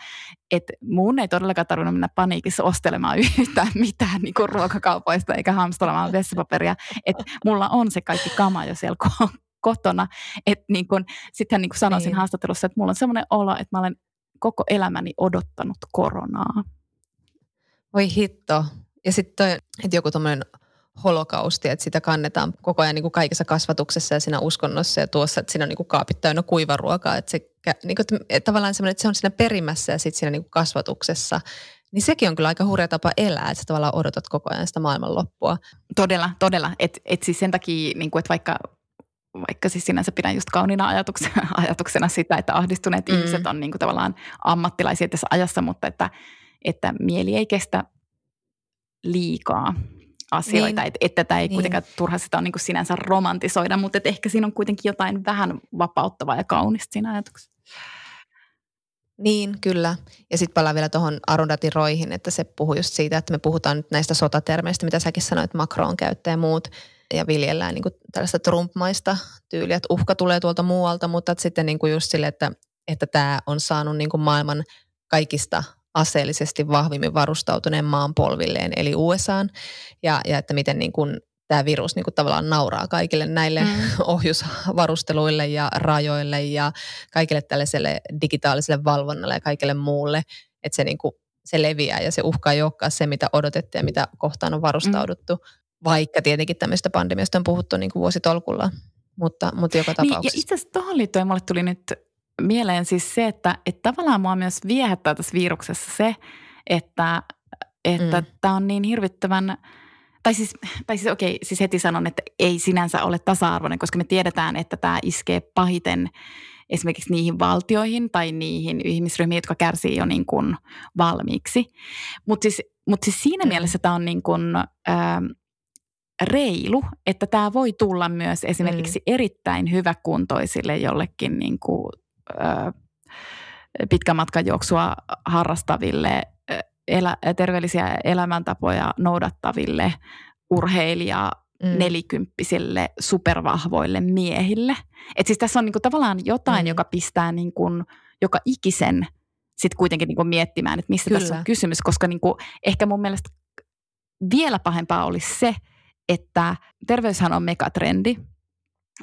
että mun ei todellakaan tarvinnut mennä paniikissa ostelemaan yhtään mitään niin kuin ruokakaupoista eikä hamstolamaan vessapaperia. Että mulla on se kaikki kama jo siellä kotona. Että niin kuin, sitten hän niin kuin sanoi niin. haastattelussa, että mulla on semmoinen olo, että mä olen koko elämäni odottanut koronaa. Voi hitto. Ja sitten että joku tuommoinen holokausti, että sitä kannetaan koko ajan niin kuin kaikessa kasvatuksessa ja siinä uskonnossa ja tuossa, että siinä on niin kuin kaapit täynnä kuivaruokaa, että, se, niin kuin, että tavallaan semmoinen, että se on siinä perimässä ja sitten siinä niin kuin kasvatuksessa, niin sekin on kyllä aika hurja tapa elää, että sä tavallaan odotat koko ajan sitä maailmanloppua. Todella, todella. Että et siis sen takia, niin kuin, että vaikka vaikka siis sinänsä pidän just kauniina ajatuksena, ajatuksena sitä, että ahdistuneet mm. ihmiset on niin kuin tavallaan ammattilaisia tässä ajassa, mutta että, että mieli ei kestä liikaa asioita, niin. että, että tätä ei niin. kuitenkaan turha sitä on niin kuin sinänsä romantisoida, mutta että ehkä siinä on kuitenkin jotain vähän vapauttavaa ja kaunista siinä ajatuksessa. Niin, kyllä. Ja sitten palaan vielä tuohon Arundhati Roihin, että se puhuu just siitä, että me puhutaan nyt näistä sotatermeistä, mitä säkin sanoit, Macron käyttää ja muut, ja viljellään niin kuin tällaista Trump-maista tyyliä, että uhka tulee tuolta muualta, mutta sitten niin kuin just sille, että, että tämä on saanut niin kuin maailman kaikista aseellisesti vahvimmin varustautuneen maan polvilleen, eli USAan, ja, ja että miten niin kuin tämä virus niin kuin tavallaan nauraa kaikille näille mm. ohjusvarusteluille ja rajoille ja kaikille tällaiselle digitaaliselle valvonnalle ja kaikille muulle, että se, niin kuin, se leviää ja se uhka ei olekaan se, mitä odotettiin ja mitä kohtaan on varustauduttu, mm. vaikka tietenkin tämmöistä pandemiasta on puhuttu niin kuin vuositolkulla, mutta, mutta joka tapauksessa. Niin, ja itse asiassa tuohon liittyen mulle tuli nyt mieleen siis se, että, että tavallaan mua myös viehättää tässä viruksessa se, että, että mm. tämä on niin hirvittävän, tai siis, tai siis okei, siis heti sanon, että ei sinänsä ole tasa-arvoinen, koska me tiedetään, että tämä iskee pahiten esimerkiksi niihin valtioihin tai niihin ihmisryhmiin, jotka kärsii jo niin kuin valmiiksi. Mutta siis, mut siis siinä mm. mielessä tämä on niin kuin, äh, reilu, että tämä voi tulla myös esimerkiksi mm. erittäin hyväkuntoisille jollekin niin kuin pitkän matkan juoksua harrastaville, elä, terveellisiä elämäntapoja noudattaville urheilija mm. nelikymppisille supervahvoille miehille. Et siis tässä on niinku tavallaan jotain, mm. joka pistää niinku joka ikisen sitten kuitenkin niinku miettimään, että mistä Kyllä. tässä on kysymys, koska niinku ehkä mun mielestä vielä pahempaa olisi se, että terveyshän on megatrendi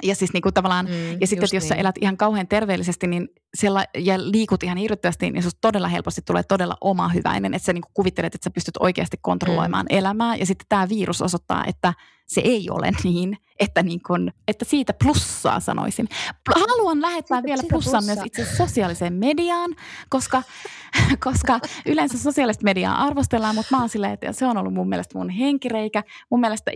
ja siis niin kuin tavallaan, mm, ja sitten, että jos niin. sä elät ihan kauhean terveellisesti niin sella, ja liikut ihan hirvittävästi, niin sinusta todella helposti tulee todella oma hyväinen, että sä niin kuin kuvittelet, että sä pystyt oikeasti kontrolloimaan mm. elämää. Ja sitten tämä virus osoittaa, että se ei ole niin, että, niin kuin, että siitä plussaa sanoisin. Haluan lähettää siitä, vielä plussaa plussa. myös itse sosiaaliseen mediaan, koska, koska yleensä sosiaalista mediaa arvostellaan, mutta mä oon silleen, että se on ollut mun mielestä mun henkireikä. Mun mielestä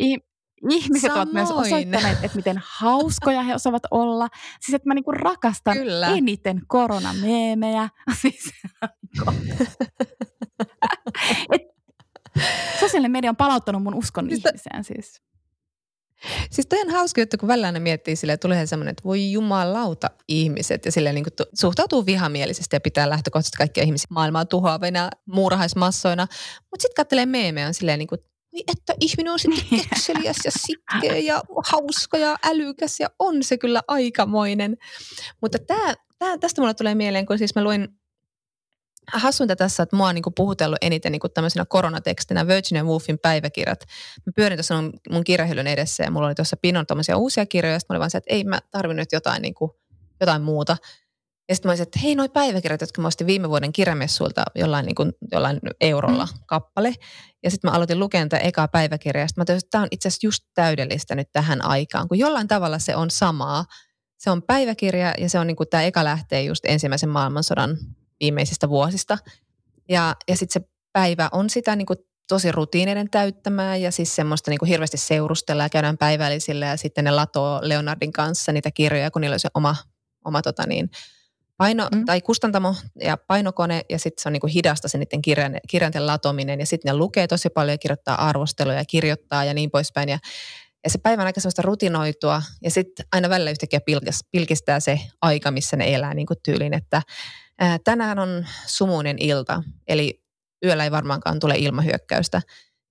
ihmiset Samoin. ovat myös osoittaneet, että miten hauskoja he osaavat olla. Siis että mä niinku rakastan Kyllä. eniten koronameemejä. Siis, et, Sosiaalinen media on palauttanut mun uskon Siis ihmiseen siis. Siis toi on hauska juttu, kun välillä aina miettii silleen, tulee semmoinen, että voi jumalauta ihmiset ja silleen niin kuin suhtautuu vihamielisesti ja pitää lähtökohtaisesti kaikkia ihmisiä maailmaa tuhoavina muurahaismassoina. Mutta sitten katselee meemejä on silleen niin kuin, että ihminen on sitten kekseliäs ja sitkeä ja hauska ja älykäs ja on se kyllä aikamoinen. Mutta tää, tää, tästä mulle tulee mieleen, kun siis mä luin hassuinta tässä, että mua on niin puhutellut eniten niin tämmöisenä koronatekstinä Virginia Woolfin päiväkirjat. Mä pyörin tuossa mun, mun kirjahyllyn edessä ja mulla oli tuossa pinon uusia kirjoja. Sitten mä olin vaan se, että ei mä tarvin nyt jotain, niin kuin, jotain muuta. Ja sitten mä olisin, että hei, noi päiväkirjat, jotka mä ostin viime vuoden kirjamessuilta jollain, niin kuin, jollain eurolla mm. kappale. Ja sitten mä aloitin lukemaan tätä ekaa päiväkirjaa. Ja sitten mä totesin, että tämä on itse asiassa just täydellistä nyt tähän aikaan, kun jollain tavalla se on samaa. Se on päiväkirja ja se on niin kuin, tämä eka lähtee just ensimmäisen maailmansodan viimeisistä vuosista. Ja, ja sitten se päivä on sitä niin kuin tosi rutiineiden täyttämää ja siis semmoista niin kuin hirveästi seurustellaan ja käydään päivällisillä ja sitten ne latoo Leonardin kanssa niitä kirjoja, kun niillä on se oma, oma tota niin, paino, mm. tai kustantamo ja painokone ja sitten se on niin kuin hidasta se niiden kirjan, kirjanten latominen ja sitten ne lukee tosi paljon ja kirjoittaa arvosteluja ja kirjoittaa ja niin poispäin ja ja se päivän aika semmoista rutinoitua ja sitten aina välillä yhtäkkiä pilkistää se aika, missä ne elää niin kuin tyyliin, että tänään on sumuinen ilta, eli yöllä ei varmaankaan tule ilmahyökkäystä.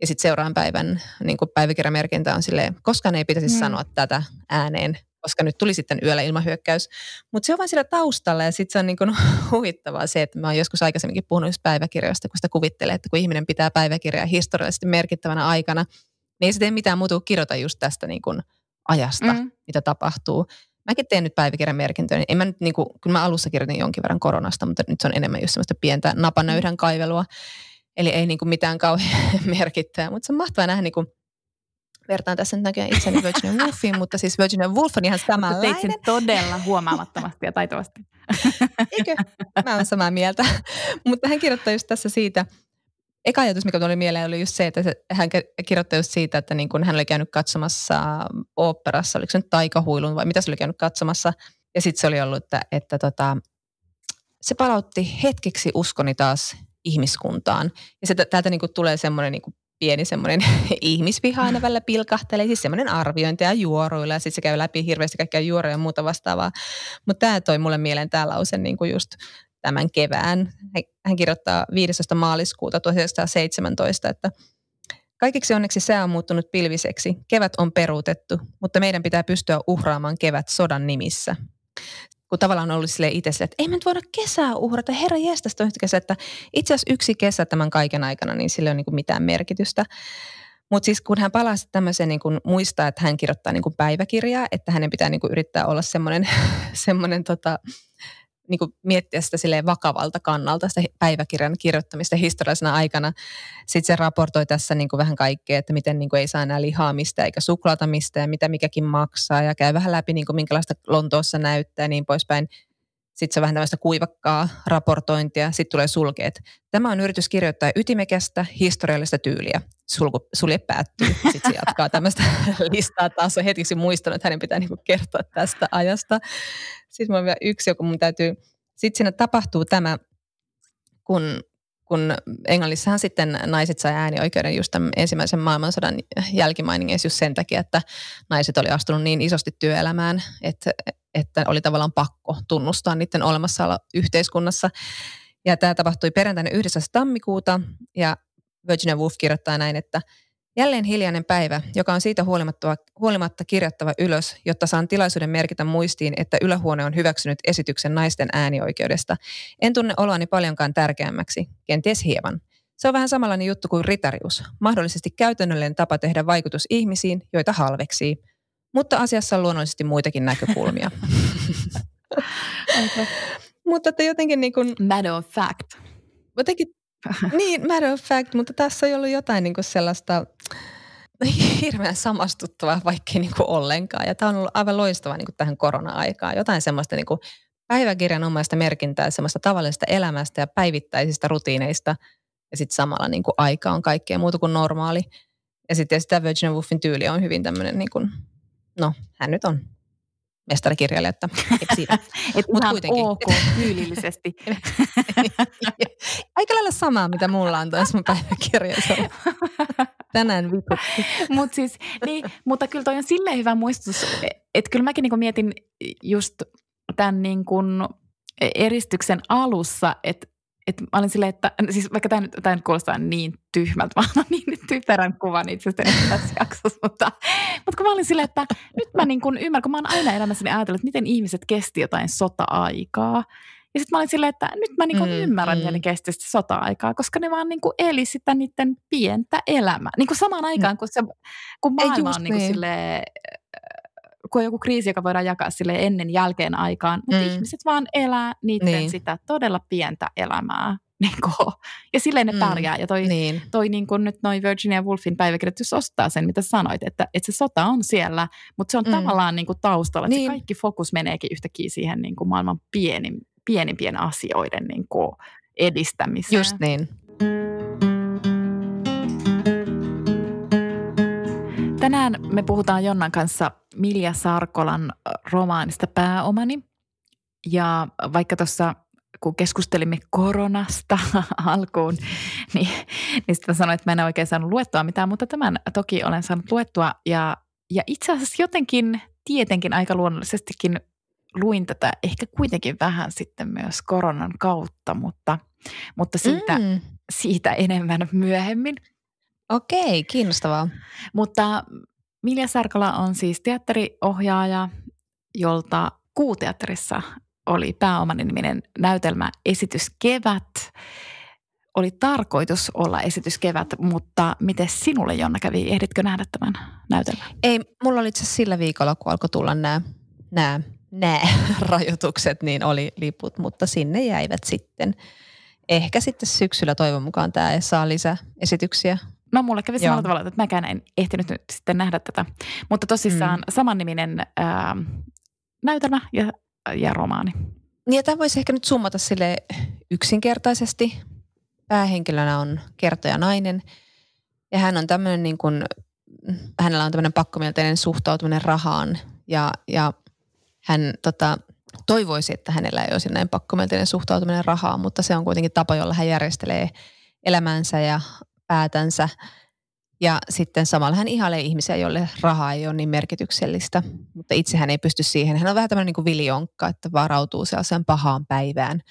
Ja sitten seuraavan päivän niin kuin päiväkirjamerkintä on silleen, koskaan ei pitäisi mm. sanoa tätä ääneen, koska nyt tuli sitten yöllä ilmahyökkäys. Mutta se on vain siellä taustalla ja sitten se on niin kuin huvittavaa se, että mä oon joskus aikaisemminkin puhunut just päiväkirjoista, kun sitä kuvittelee, että kun ihminen pitää päiväkirjaa historiallisesti merkittävänä aikana, niin ei se tee mitään muuta kuin kirjoita just tästä niin kuin ajasta, mm. mitä tapahtuu mäkin teen nyt päiväkirjan merkintöjä, niin en mä nyt niin kuin, kyllä mä alussa kirjoitin jonkin verran koronasta, mutta nyt se on enemmän just semmoista pientä napanöydän kaivelua. Eli ei niin kuin mitään kauhean merkittävää, mutta se on mahtavaa nähdä niin kuin, vertaan tässä nyt näköjään itseni Virginia Woolfiin, mutta siis Virginia Woolf on ihan samanlainen. Teit sen todella huomaamattomasti ja taitavasti. Eikö? Mä oon samaa mieltä. mutta hän kirjoittaa just tässä siitä, eka ajatus, mikä tuli mieleen, oli just se, että hän kirjoitti just siitä, että niin kun hän oli käynyt katsomassa oopperassa, oliko se nyt taikahuilun vai mitä se oli käynyt katsomassa. Ja sitten se oli ollut, että, että tota, se palautti hetkeksi uskoni taas ihmiskuntaan. Ja se, täältä niin tulee semmoinen niin pieni semmoinen ihmisviha aina välillä pilkahtelee, siis semmoinen arviointi ja juoruilla ja sitten se käy läpi hirveästi kaikkia juoroja ja muuta vastaavaa. Mutta tämä toi mulle mieleen tämä lause niin kuin just tämän kevään. Hän kirjoittaa 15. maaliskuuta 1917, että Kaikiksi onneksi sää on muuttunut pilviseksi. Kevät on peruutettu, mutta meidän pitää pystyä uhraamaan kevät sodan nimissä. Kun tavallaan on ollut sille itse että ei me nyt voida kesää uhrata. Herra jestas on kesä, että itse asiassa yksi kesä tämän kaiken aikana, niin sillä ei ole niin mitään merkitystä. Mutta siis kun hän palasi tämmöiseen, niin kun muistaa, että hän kirjoittaa niin päiväkirjaa, että hänen pitää niin yrittää olla semmoinen, semmoinen tota, niin kuin miettiä sitä silleen vakavalta kannalta, sitä päiväkirjan kirjoittamista historiallisena aikana. Sitten se raportoi tässä niin kuin vähän kaikkea, että miten niin kuin ei saa enää lihaamista eikä suklaata mistä ja mitä mikäkin maksaa ja käy vähän läpi niin kuin minkälaista Lontoossa näyttää ja niin poispäin. Sitten se vähän tämmöistä kuivakkaa raportointia. Sitten tulee sulkeet. Tämä on yritys kirjoittaa ytimekästä historiallista tyyliä. Sulku, sulje päättyy. Sitten se jatkaa tämmöistä listaa taas. On hetkeksi muistanut, että hänen pitää niinku kertoa tästä ajasta. Sitten on vielä yksi, joka mun täytyy... Sitten siinä tapahtuu tämä, kun, kun Englannissahan sitten naiset sai äänioikeuden just tämän ensimmäisen maailmansodan jälkimainingeissa just sen takia, että naiset oli astunut niin isosti työelämään, että, että oli tavallaan pakko tunnustaa niiden olemassaolo yhteiskunnassa. Ja tämä tapahtui perjantaina 9. tammikuuta ja Virginia Woolf kirjoittaa näin, että – Jälleen hiljainen päivä, joka on siitä huolimatta, huolimatta kirjattava ylös, jotta saan tilaisuuden merkitä muistiin, että ylähuone on hyväksynyt esityksen naisten äänioikeudesta. En tunne oloani paljonkaan tärkeämmäksi, kenties hieman. Se on vähän samanlainen juttu kuin ritarius, mahdollisesti käytännöllinen tapa tehdä vaikutus ihmisiin, joita halveksii. Mutta asiassa on luonnollisesti muitakin näkökulmia. Mutta että jotenkin niin kuin... Matter of fact. Jotenkin niin, matter of fact, mutta tässä ei ollut jotain niin kuin sellaista hirveän samastuttavaa, vaikkei niin kuin ollenkaan. Ja tämä on ollut aivan loistavaa niin kuin tähän korona-aikaan. Jotain semmoista niin kuin päiväkirjanomaista merkintää, semmoista tavallisesta elämästä ja päivittäisistä rutiineista. Ja sitten samalla niin kuin aika on kaikkea muuta kuin normaali. Ja sitten sitä Virginia Woolfin tyyli on hyvin tämmöinen, niin kuin, no hän nyt on mestarikirjailija, että. Et Mut kuitenkin. ok, tyylillisesti. Aika lailla samaa, mitä mulla on tuossa mun päiväkirjassa. Tänään viputti. Mut siis, niin, mutta kyllä toi on silleen hyvä muistutus, että kyllä mäkin niinku mietin just tämän niinku eristyksen alussa, että et mä olin silleen, että siis vaikka tämä nyt, tämä nyt kuulostaa niin tyhmältä, mä annan niin typerän kuvan itsestäni tässä jaksossa, mutta, mutta kun mä olin silleen, että nyt mä niin kuin ymmärrän, kun mä oon aina elämässäni ajatellut, että miten ihmiset kesti jotain sota-aikaa. Ja sitten mä olin silleen, että nyt mä niinku mm, ymmärrän, mm. ne kesti sitä sota-aikaa, koska ne vaan niinku eli sitä niiden pientä elämää. Niinku samaan aikaan, kun, se, kun maailma on niinku niin. silleen, kun on joku kriisi, joka voidaan jakaa sille ennen jälkeen aikaan, mutta mm. ihmiset vaan elää niiden niin. sitä todella pientä elämää. Niin kuin, ja silleen ne mm. pärjää. Ja toi, niin. toi niin kuin nyt noin Virginia Woolfin päiväkirjoitus ostaa sen, mitä sanoit, että, että se sota on siellä, mutta se on mm. tavallaan niin kuin taustalla. Niin. Se kaikki fokus meneekin yhtäkkiä siihen niin kuin maailman pienin, pienimpien asioiden niin kuin edistämiseen. Just niin. Tänään me puhutaan Jonnan kanssa Milja Sarkolan romaanista Pääomani. Ja vaikka tuossa kun keskustelimme koronasta alkuun, niin, niin sitten sanoin, että mä en oikein saanut luettua mitään, mutta tämän toki olen saanut luettua. Ja, ja itse asiassa jotenkin tietenkin aika luonnollisestikin luin tätä ehkä kuitenkin vähän sitten myös koronan kautta, mutta, mutta siitä, mm. siitä enemmän myöhemmin. Okei, kiinnostavaa. Mutta Milja Sarkola on siis teatteriohjaaja, jolta Kuuteatterissa oli pääomani niminen näytelmä Esitys Kevät. Oli tarkoitus olla Esitys Kevät, mutta miten sinulle Jonna kävi? Ehditkö nähdä tämän näytelmän? Ei, mulla oli itse sillä viikolla, kun alkoi tulla nämä, nämä, nämä rajoitukset, niin oli liput, mutta sinne jäivät sitten. Ehkä sitten syksyllä toivon mukaan tämä saa lisää esityksiä No mulle kävi samalla tavalla, että mäkään en ehtinyt nyt sitten nähdä tätä. Mutta tosissaan mm. samanniminen ää, näytelmä ja, ja romaani. Niin ja tämä voisi ehkä nyt summata sille yksinkertaisesti. Päähenkilönä on kertoja nainen ja hän on tämmöinen niin kuin, hänellä on tämmöinen pakkomielteinen suhtautuminen rahaan ja, ja hän tota, toivoisi, että hänellä ei olisi näin pakkomielteinen suhtautuminen rahaan, mutta se on kuitenkin tapa, jolla hän järjestelee elämänsä ja päätänsä. Ja sitten samalla hän ihailee ihmisiä, joille raha ei ole niin merkityksellistä, mutta itse hän ei pysty siihen. Hän on vähän tämmöinen niin kuin viljonkka, että varautuu sellaiseen pahaan päivään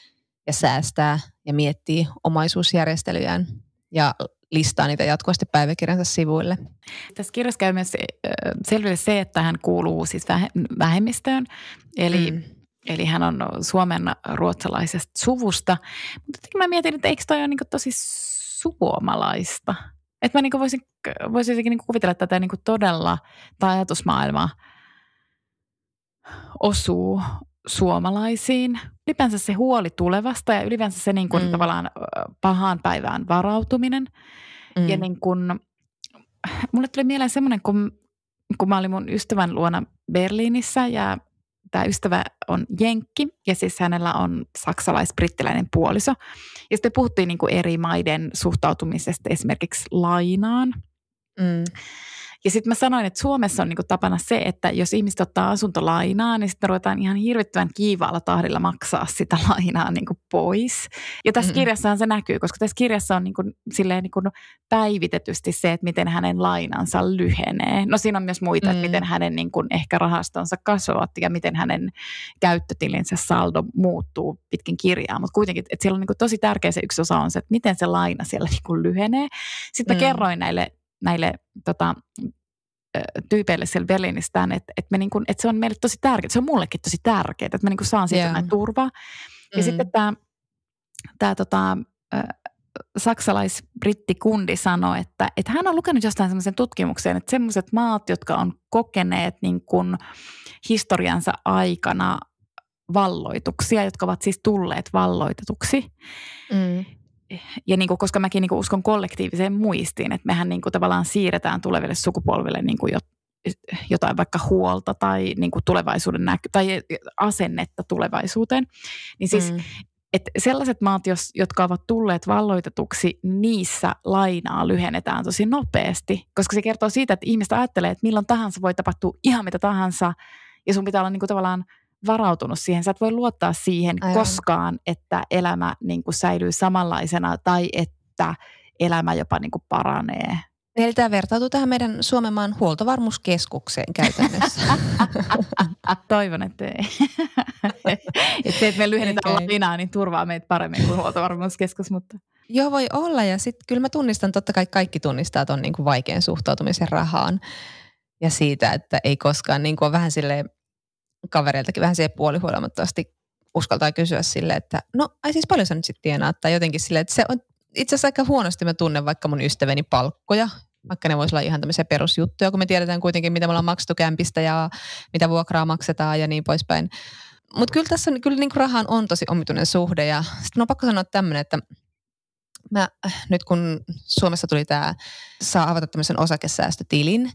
ja säästää ja miettii omaisuusjärjestelyjään ja listaa niitä jatkuvasti päiväkirjansa sivuille. Tässä kirjassa käy myös selville se, että hän kuuluu siis vähemmistöön, eli mm. Eli hän on Suomen ruotsalaisesta suvusta. Mutta mä mietin, että eikö toi ole niin tosi suomalaista. Että mä niin voisin, voisin niin kuvitella, että tätä niin todella, tämä ajatusmaailma osuu suomalaisiin. Ylipäänsä se huoli tulevasta ja ylipäänsä se niin kuin mm. tavallaan pahaan päivään varautuminen. Mm. Ja niin kuin, mulle tuli mieleen semmoinen, kun, kun mä olin mun ystävän luona Berliinissä ja tämä ystävä on jenkki ja siis hänellä on saksalais-brittiläinen puoliso. Ja sitten puhuttiin niin kuin eri maiden suhtautumisesta esimerkiksi lainaan. Mm. Ja sitten mä sanoin, että Suomessa on niinku tapana se, että jos ihmiset ottaa asuntolainaa, niin sitten ruvetaan ihan hirvittävän kiivaalla tahdilla maksaa sitä lainaa niinku pois. Ja tässä mm kirjassahan se näkyy, koska tässä kirjassa on niinku, silleen niinku päivitetysti se, että miten hänen lainansa lyhenee. No siinä on myös muita, mm. että miten hänen niinku ehkä rahastonsa kasvavat ja miten hänen käyttötilinsä saldo muuttuu pitkin kirjaa. Mutta kuitenkin, että siellä on niinku tosi tärkeä se yksi osa on se, että miten se laina siellä niinku lyhenee. Sitten mä mm. kerroin näille näille tota, tyypeille siellä Berliinistään, että, että, me niin kuin, että se on meille tosi tärkeää. Se on mullekin tosi tärkeää, että mä niin kuin saan siitä yeah. turvaa. Ja mm. sitten tämä, tämä tota, saksalais-brittikundi sanoi, että, että hän on lukenut jostain semmoisen tutkimuksen, että semmoiset maat, jotka on kokeneet niin kuin historiansa aikana valloituksia, jotka ovat siis tulleet valloitetuksi, mm ja niin kuin, koska mäkin niin kuin uskon kollektiiviseen muistiin, että mehän niin kuin tavallaan siirretään tuleville sukupolville niin kuin jotain vaikka huolta tai niin kuin tulevaisuuden näky- tai asennetta tulevaisuuteen. Niin siis mm. että sellaiset maat, jos, jotka ovat tulleet valloitetuksi, niissä lainaa lyhennetään tosi nopeasti, koska se kertoo siitä, että ihmiset ajattelee, että milloin tahansa voi tapahtua ihan mitä tahansa Ja sun pitää olla niin kuin tavallaan varautunut siihen. Sä et voi luottaa siihen Aivan. koskaan, että elämä niin kuin säilyy samanlaisena tai että elämä jopa niin kuin paranee. Eli tämä vertautuu tähän meidän Suomenmaan huoltovarmuuskeskukseen käytännössä. Toivon, että ei. että se, että me lyhennetään Okei. lainaa, niin turvaa meitä paremmin kuin huoltovarmuuskeskus, mutta Joo, voi olla. Ja sitten kyllä mä tunnistan, totta kai kaikki tunnistaa tuon niin vaikean suhtautumisen rahaan. Ja siitä, että ei koskaan niin kuin on vähän sille kavereiltakin vähän se puolihuolimattomasti uskaltaa kysyä sille, että no ai siis paljon sä nyt sitten tienaat. Tai jotenkin sille, että se on itse asiassa aika huonosti mä tunnen vaikka mun ystäväni palkkoja. Vaikka ne voisi olla ihan tämmöisiä perusjuttuja, kun me tiedetään kuitenkin, mitä me ollaan maksettu kämpistä ja mitä vuokraa maksetaan ja niin poispäin. Mutta kyllä tässä kyllä niin rahaan on tosi omituinen suhde ja sitten on pakko sanoa tämmöinen, että mä äh, nyt kun Suomessa tuli tämä, saa avata tämmöisen osakesäästötilin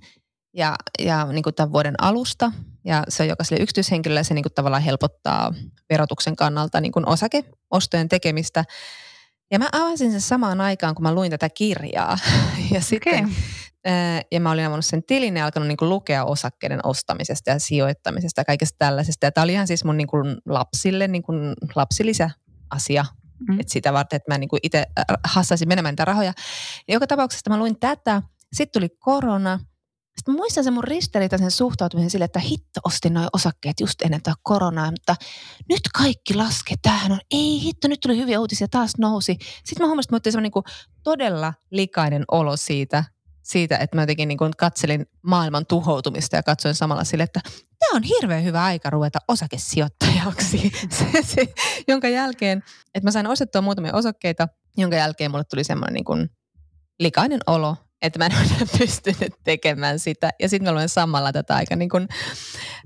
ja, ja niin kuin tämän vuoden alusta ja se on jokaiselle yksityishenkilölle se niin kuin tavallaan helpottaa verotuksen kannalta niin kuin osakeostojen tekemistä. Ja mä avasin sen samaan aikaan, kun mä luin tätä kirjaa. Ja sitten Okei. ää, ja mä olin avannut sen tilin ja alkanut niin kuin lukea osakkeiden ostamisesta ja sijoittamisesta ja kaikesta tällaisesta. Ja tämä oli ihan siis mun niin kuin lapsille niin kuin lapsilisäasia. Mm. Mm. Että sitä varten, että mä niin kuin itse äh, hassaisin menemään niitä rahoja. Ja joka tapauksessa mä luin tätä. Sitten tuli korona. Sitten muistan sen mun ristiriitaisen suhtautumisen sille, että hitto ostin noin osakkeet just ennen tätä koronaa, mutta nyt kaikki laskee. Tämähän on, ei hitto, nyt tuli hyviä uutisia, taas nousi. Sitten mä huomasin, että mä niin todella likainen olo siitä, siitä, että mä jotenkin niin katselin maailman tuhoutumista ja katsoin samalla sille, että tämä on hirveän hyvä aika ruveta osakesijoittajaksi. se, se, jonka jälkeen, että mä sain ostettua muutamia osakkeita, jonka jälkeen mulle tuli semmoinen niin likainen olo, että mä en ole pystynyt tekemään sitä. Ja sitten mä luen samalla tätä aika niin kuin,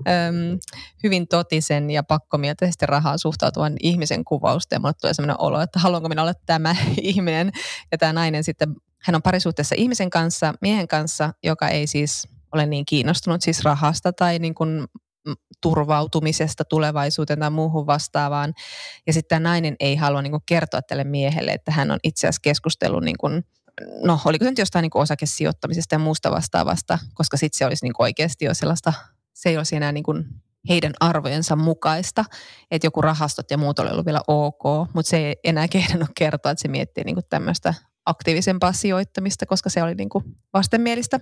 äm, hyvin totisen ja pakkomielteisesti rahaa suhtautuvan ihmisen kuvausta. Ja mulle tulee semmoinen olo, että haluanko minä olla tämä ihminen. Ja tämä nainen sitten, hän on parisuhteessa ihmisen kanssa, miehen kanssa, joka ei siis ole niin kiinnostunut siis rahasta tai niin kuin turvautumisesta tulevaisuuteen tai muuhun vastaavaan. Ja sitten tämä nainen ei halua niin kertoa tälle miehelle, että hän on itse asiassa keskustellut niin kuin no oliko se nyt jostain niin kuin osakesijoittamisesta ja muusta vastaavasta, koska sitten se olisi niin kuin oikeasti jo sellaista, se ei olisi enää niin kuin heidän arvojensa mukaista, että joku rahastot ja muut oli ollut vielä ok, mutta se ei enää kehdannut kertoa, että se miettii niin kuin tämmöistä aktiivisempaa sijoittamista, koska se oli niin kuin vastenmielistä.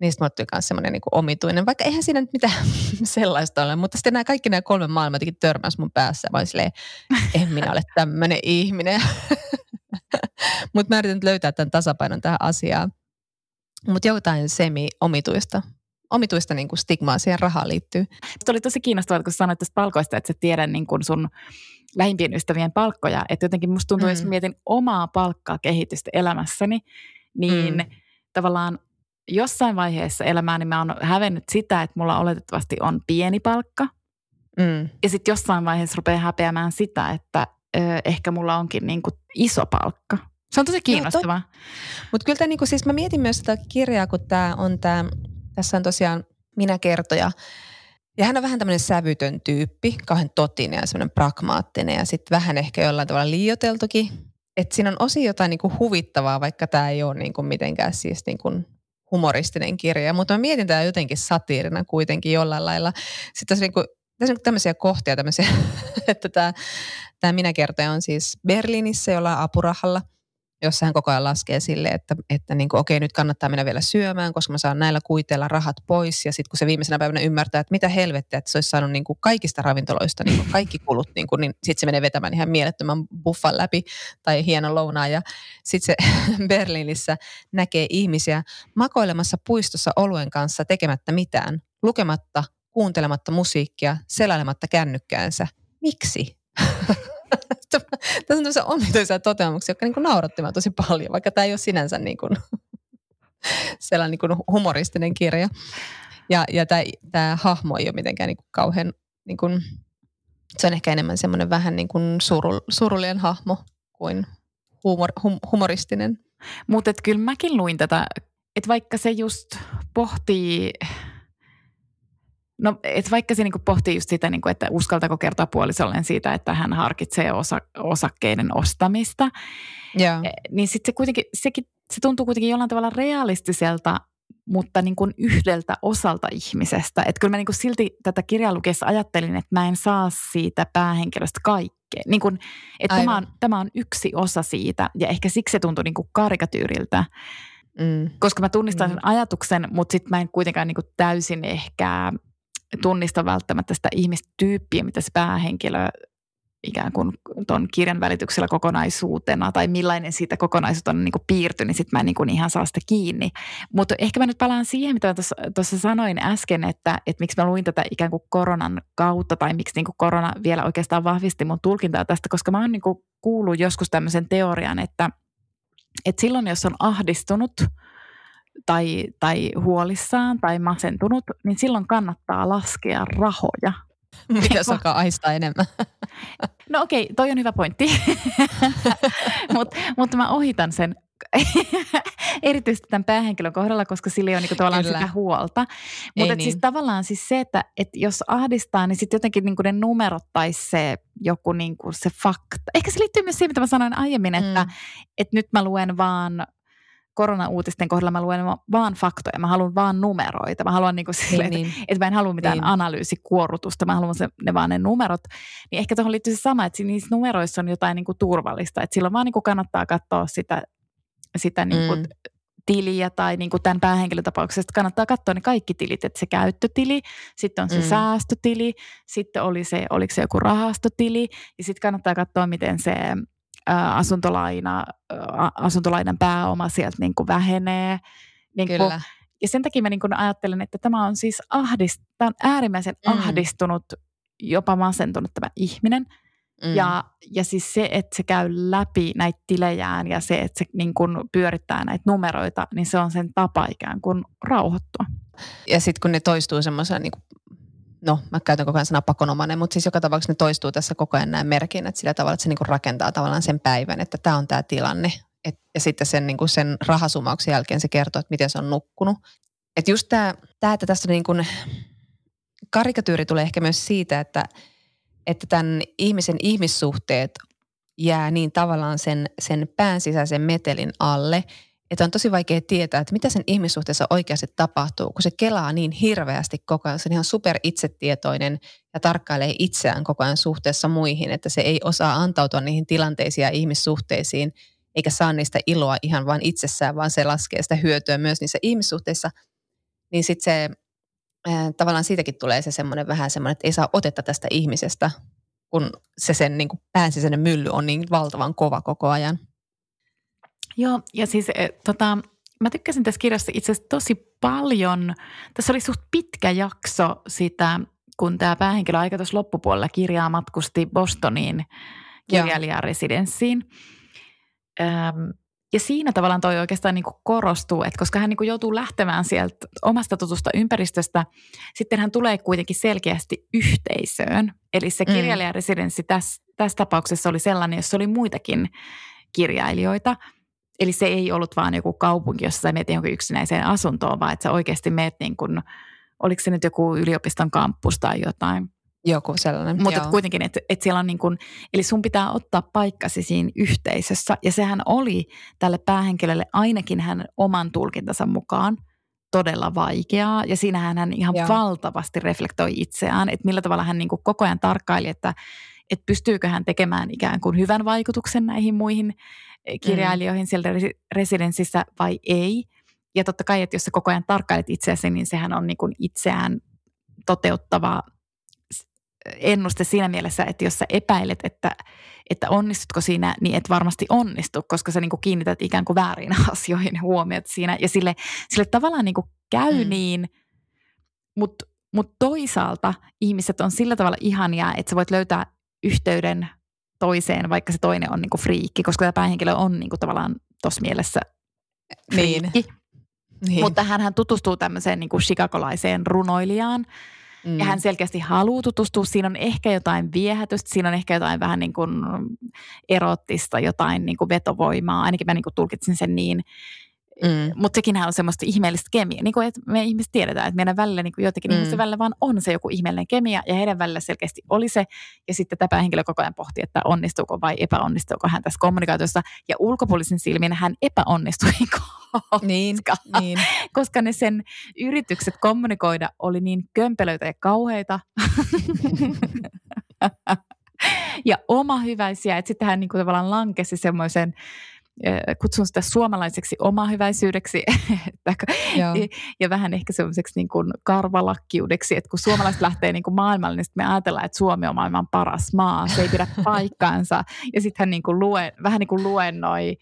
Niin mulle tuli myös semmoinen niin omituinen, vaikka eihän siinä nyt mitään sellaista ole, mutta sitten nämä kaikki nämä kolme maailmaa jotenkin mun päässä, vaan silleen, en minä ole tämmöinen ihminen. Mutta mä yritän löytää tämän tasapainon tähän asiaan. Mutta jotain semi-omituista omituista niin kuin stigmaa siihen rahaan liittyy. Se oli tosi kiinnostavaa, kun sanoit tästä palkoista, että sä tiedät niin kuin sun lähimpien ystävien palkkoja. Että jotenkin musta tuntuu, mm. jos mietin omaa palkkaa kehitystä elämässäni, niin mm. tavallaan jossain vaiheessa elämää niin mä oon hävennyt sitä, että mulla oletettavasti on pieni palkka. Mm. Ja sitten jossain vaiheessa rupeaa häpeämään sitä, että ö, ehkä mulla onkin niin kuin iso palkka. Se on tosi kiinnostavaa. Mutta kyllä tämä, niinku, siis mä mietin myös sitä kirjaa, kun tämä on tämä, tässä on tosiaan minä kertoja. Ja hän on vähän tämmöinen sävytön tyyppi, kauhean totinen ja semmoinen pragmaattinen ja sitten vähän ehkä jollain tavalla liioteltukin. Että siinä on osi jotain niinku huvittavaa, vaikka tämä ei ole niinku mitenkään siis niinku humoristinen kirja. Mutta mä mietin tämä jotenkin satiirina kuitenkin jollain lailla. Sitten tässä, niinku, tässä on tämmöisiä kohtia, tämmöisiä, että tämä, tämä minä kertoja on siis Berliinissä jollain apurahalla – jossa hän koko ajan laskee sille, että, että niin kuin, okei, nyt kannattaa mennä vielä syömään, koska mä saan näillä kuiteilla rahat pois. Ja sitten kun se viimeisenä päivänä ymmärtää, että mitä helvettiä, että se olisi saanut niin kuin kaikista ravintoloista niin kuin kaikki kulut, niin, niin sitten se menee vetämään ihan mielettömän buffan läpi tai hienon lounaan. Ja sitten se Berliinissä näkee ihmisiä makoilemassa puistossa oluen kanssa tekemättä mitään, lukematta, kuuntelematta musiikkia, selailematta kännykkäänsä. Miksi? tässä on tämmöisiä omituisia toteamuksia, jotka niin naurattivat tosi paljon, vaikka tämä ei ole sinänsä niin kuin, sellainen niin kuin humoristinen kirja. Ja, ja tämä, tämä hahmo ei ole mitenkään niin kuin kauhean, niin kuin, se on ehkä enemmän semmoinen vähän niin kuin suru, surullinen hahmo kuin humor, hum, humoristinen. Mutta kyllä mäkin luin tätä, että vaikka se just pohtii No, et vaikka se niinku pohtii just sitä, niinku, että uskaltako kertoa puolisolleen siitä, että hän harkitsee osa, osakkeiden ostamista, yeah. niin sitten se kuitenkin, sekin, se tuntuu kuitenkin jollain tavalla realistiselta, mutta niin kuin yhdeltä osalta ihmisestä. Että kyllä mä niin kuin silti tätä kirjaa lukiessa ajattelin, että mä en saa siitä päähenkilöstä kaikkea. Niin kuin, että tämä on, tämä on yksi osa siitä ja ehkä siksi se tuntui niin kuin karikatyyriltä. Mm. Koska mä tunnistan mm. sen ajatuksen, mutta sitten mä en kuitenkaan niin kuin täysin ehkä tunnista välttämättä sitä ihmistyyppiä, mitä se päähenkilö ikään kuin tuon kirjan välityksellä kokonaisuutena tai millainen siitä kokonaisuutta on niin piirtynyt, niin sitten mä en niin kuin ihan saa sitä kiinni. Mutta ehkä mä nyt palaan siihen, mitä tuossa sanoin äsken, että, että miksi mä luin tätä ikään kuin koronan kautta tai miksi niin kuin korona vielä oikeastaan vahvisti mun tulkintaa tästä, koska mä oon niin kuin kuullut joskus tämmöisen teorian, että, että silloin jos on ahdistunut tai, tai huolissaan tai masentunut, niin silloin kannattaa laskea rahoja – Mitä saka aistaa enemmän? No okei, okay, toi on hyvä pointti. Mutta mut mä ohitan sen erityisesti tämän päähenkilön kohdalla, koska sillä ei ole niinku tavallaan Kyllä. sitä huolta. Mutta siis niin. siis tavallaan siis se, että et jos ahdistaa, niin sitten jotenkin niinku ne numerot tai se joku niinku se fakta. Ehkä se liittyy myös siihen, mitä mä sanoin aiemmin, että mm. et nyt mä luen vaan korona-uutisten kohdalla mä luen vaan faktoja, mä haluan vaan numeroita. Mä haluan niinku sille, niin, niin. Että, että mä en halua mitään niin. analyysikuorutusta, mä haluan se, ne vaan ne numerot. Niin ehkä tuohon liittyy se sama, että niissä numeroissa on jotain niinku turvallista. Että silloin vaan niinku kannattaa katsoa sitä, sitä niinku mm. tiliä tai niin kuin tämän päähenkilötapauksesta kannattaa katsoa ne kaikki tilit, että se käyttötili, sitten on se mm. säästötili, sitten oli se, oliko se joku rahastotili ja sitten kannattaa katsoa, miten se asuntolaina, asuntolainan pääoma sieltä niin kuin vähenee. Niin kuin, Kyllä. ja sen takia mä niin kuin ajattelen, että tämä on siis ahdist, tämä on äärimmäisen mm. ahdistunut, jopa masentunut tämä ihminen. Mm. Ja, ja siis se, että se käy läpi näitä tilejään ja se, että se niin kuin pyörittää näitä numeroita, niin se on sen tapa ikään kuin rauhoittua. Ja sitten kun ne toistuu semmoisen niin no mä käytän koko ajan sanaa pakonomainen, mutta siis joka tapauksessa ne toistuu tässä koko ajan nämä merkinnät sillä tavalla, että se niinku rakentaa tavallaan sen päivän, että tämä on tämä tilanne. Et, ja sitten sen, niinku sen rahasumauksen jälkeen se kertoo, että miten se on nukkunut. Että just tämä, että tässä niinku, karikatyyri tulee ehkä myös siitä, että, että tämän ihmisen ihmissuhteet jää niin tavallaan sen, sen pään sisäisen metelin alle – että on tosi vaikea tietää, että mitä sen ihmissuhteessa oikeasti tapahtuu, kun se kelaa niin hirveästi koko ajan. Se on ihan super itsetietoinen ja tarkkailee itseään koko ajan suhteessa muihin, että se ei osaa antautua niihin tilanteisiin ja ihmissuhteisiin, eikä saa niistä iloa ihan vain itsessään, vaan se laskee sitä hyötyä myös niissä ihmissuhteissa. Niin sitten se tavallaan siitäkin tulee se semmoinen vähän semmoinen, että ei saa otetta tästä ihmisestä, kun se sen niin kuin päänsisäinen mylly on niin valtavan kova koko ajan. Joo, ja siis e, tota, mä tykkäsin tässä kirjassa itse asiassa tosi paljon. Tässä oli suht pitkä jakso sitä, kun tämä päähenkilö aika tuossa loppupuolella kirjaa matkusti Bostoniin kirjailijaresidenssiin. Öm, ja siinä tavallaan toi oikeastaan niin kuin korostuu, että koska hän niin kuin joutuu lähtemään sieltä omasta tutusta ympäristöstä, sitten hän tulee kuitenkin selkeästi yhteisöön. Eli se mm. kirjailijaresidenssi tässä, tässä tapauksessa oli sellainen, jossa oli muitakin kirjailijoita – Eli se ei ollut vaan joku kaupunki, jossa sä menet johonkin yksinäiseen asuntoon, vaan että sä oikeasti meet niin kuin, oliko se nyt joku yliopiston kampus tai jotain. Joku sellainen, Mutta kuitenkin, että et siellä on niin kuin, eli sun pitää ottaa paikkasi siinä yhteisössä. Ja sehän oli tälle päähenkilölle ainakin hän oman tulkintansa mukaan todella vaikeaa. Ja siinähän hän ihan Joo. valtavasti reflektoi itseään, että millä tavalla hän niin kuin koko ajan tarkkaili, että, että pystyykö hän tekemään ikään kuin hyvän vaikutuksen näihin muihin kirjailijoihin mm. sieltä residenssissä vai ei. Ja totta kai, että jos sä koko ajan tarkkailet itseäsi, niin sehän on niin kuin itseään toteuttava ennuste siinä mielessä, että jos sä epäilet, että, että onnistutko siinä, niin et varmasti onnistu, koska sä niin kuin kiinnität ikään kuin väärin asioihin huomiot siinä. Ja sille, sille tavallaan niin kuin käy mm. niin, mutta mut toisaalta ihmiset on sillä tavalla ihania, että sä voit löytää yhteyden toiseen, vaikka se toinen on niinku friikki, koska tämä päähenkilö on niinku tavallaan tuossa mielessä niin. friikki. Niin. Niin. Mutta hän tutustuu tämmöiseen niinku chicagolaiseen runoilijaan, Mm. Ja hän selkeästi haluaa tutustua. Siinä on ehkä jotain viehätystä, siinä on ehkä jotain vähän niin kuin erottista, jotain niin kuin vetovoimaa. Ainakin mä niin kuin tulkitsin sen niin. Mm. Mutta sekinhän on semmoista ihmeellistä kemiaa. Niin kuin, että me ihmiset tiedetään, että meidän välillä, niin kuin jotenkin mm. ihmisten välillä vaan on se joku ihmeellinen kemia, ja heidän välillä selkeästi oli se. Ja sitten tämä henkilö koko ajan pohti, että onnistuuko vai epäonnistuuko hän tässä kommunikaatiossa. Ja ulkopuolisen silmin hän epäonnistui, koska, niin, niin. koska ne sen yritykset kommunikoida oli niin kömpelöitä ja kauheita. ja oma hyväisiä, että sitten hän niin kuin tavallaan lankesi semmoisen kutsun sitä suomalaiseksi omahyväisyydeksi ja, ja vähän ehkä semmoiseksi niin kuin karvalakkiudeksi, että kun suomalaiset lähtee niin kuin maailmalle, niin me ajatellaan, että Suomi on maailman paras maa, se ei pidä paikkaansa. Ja sitten hän niin kuin luen, vähän niin kuin luennoi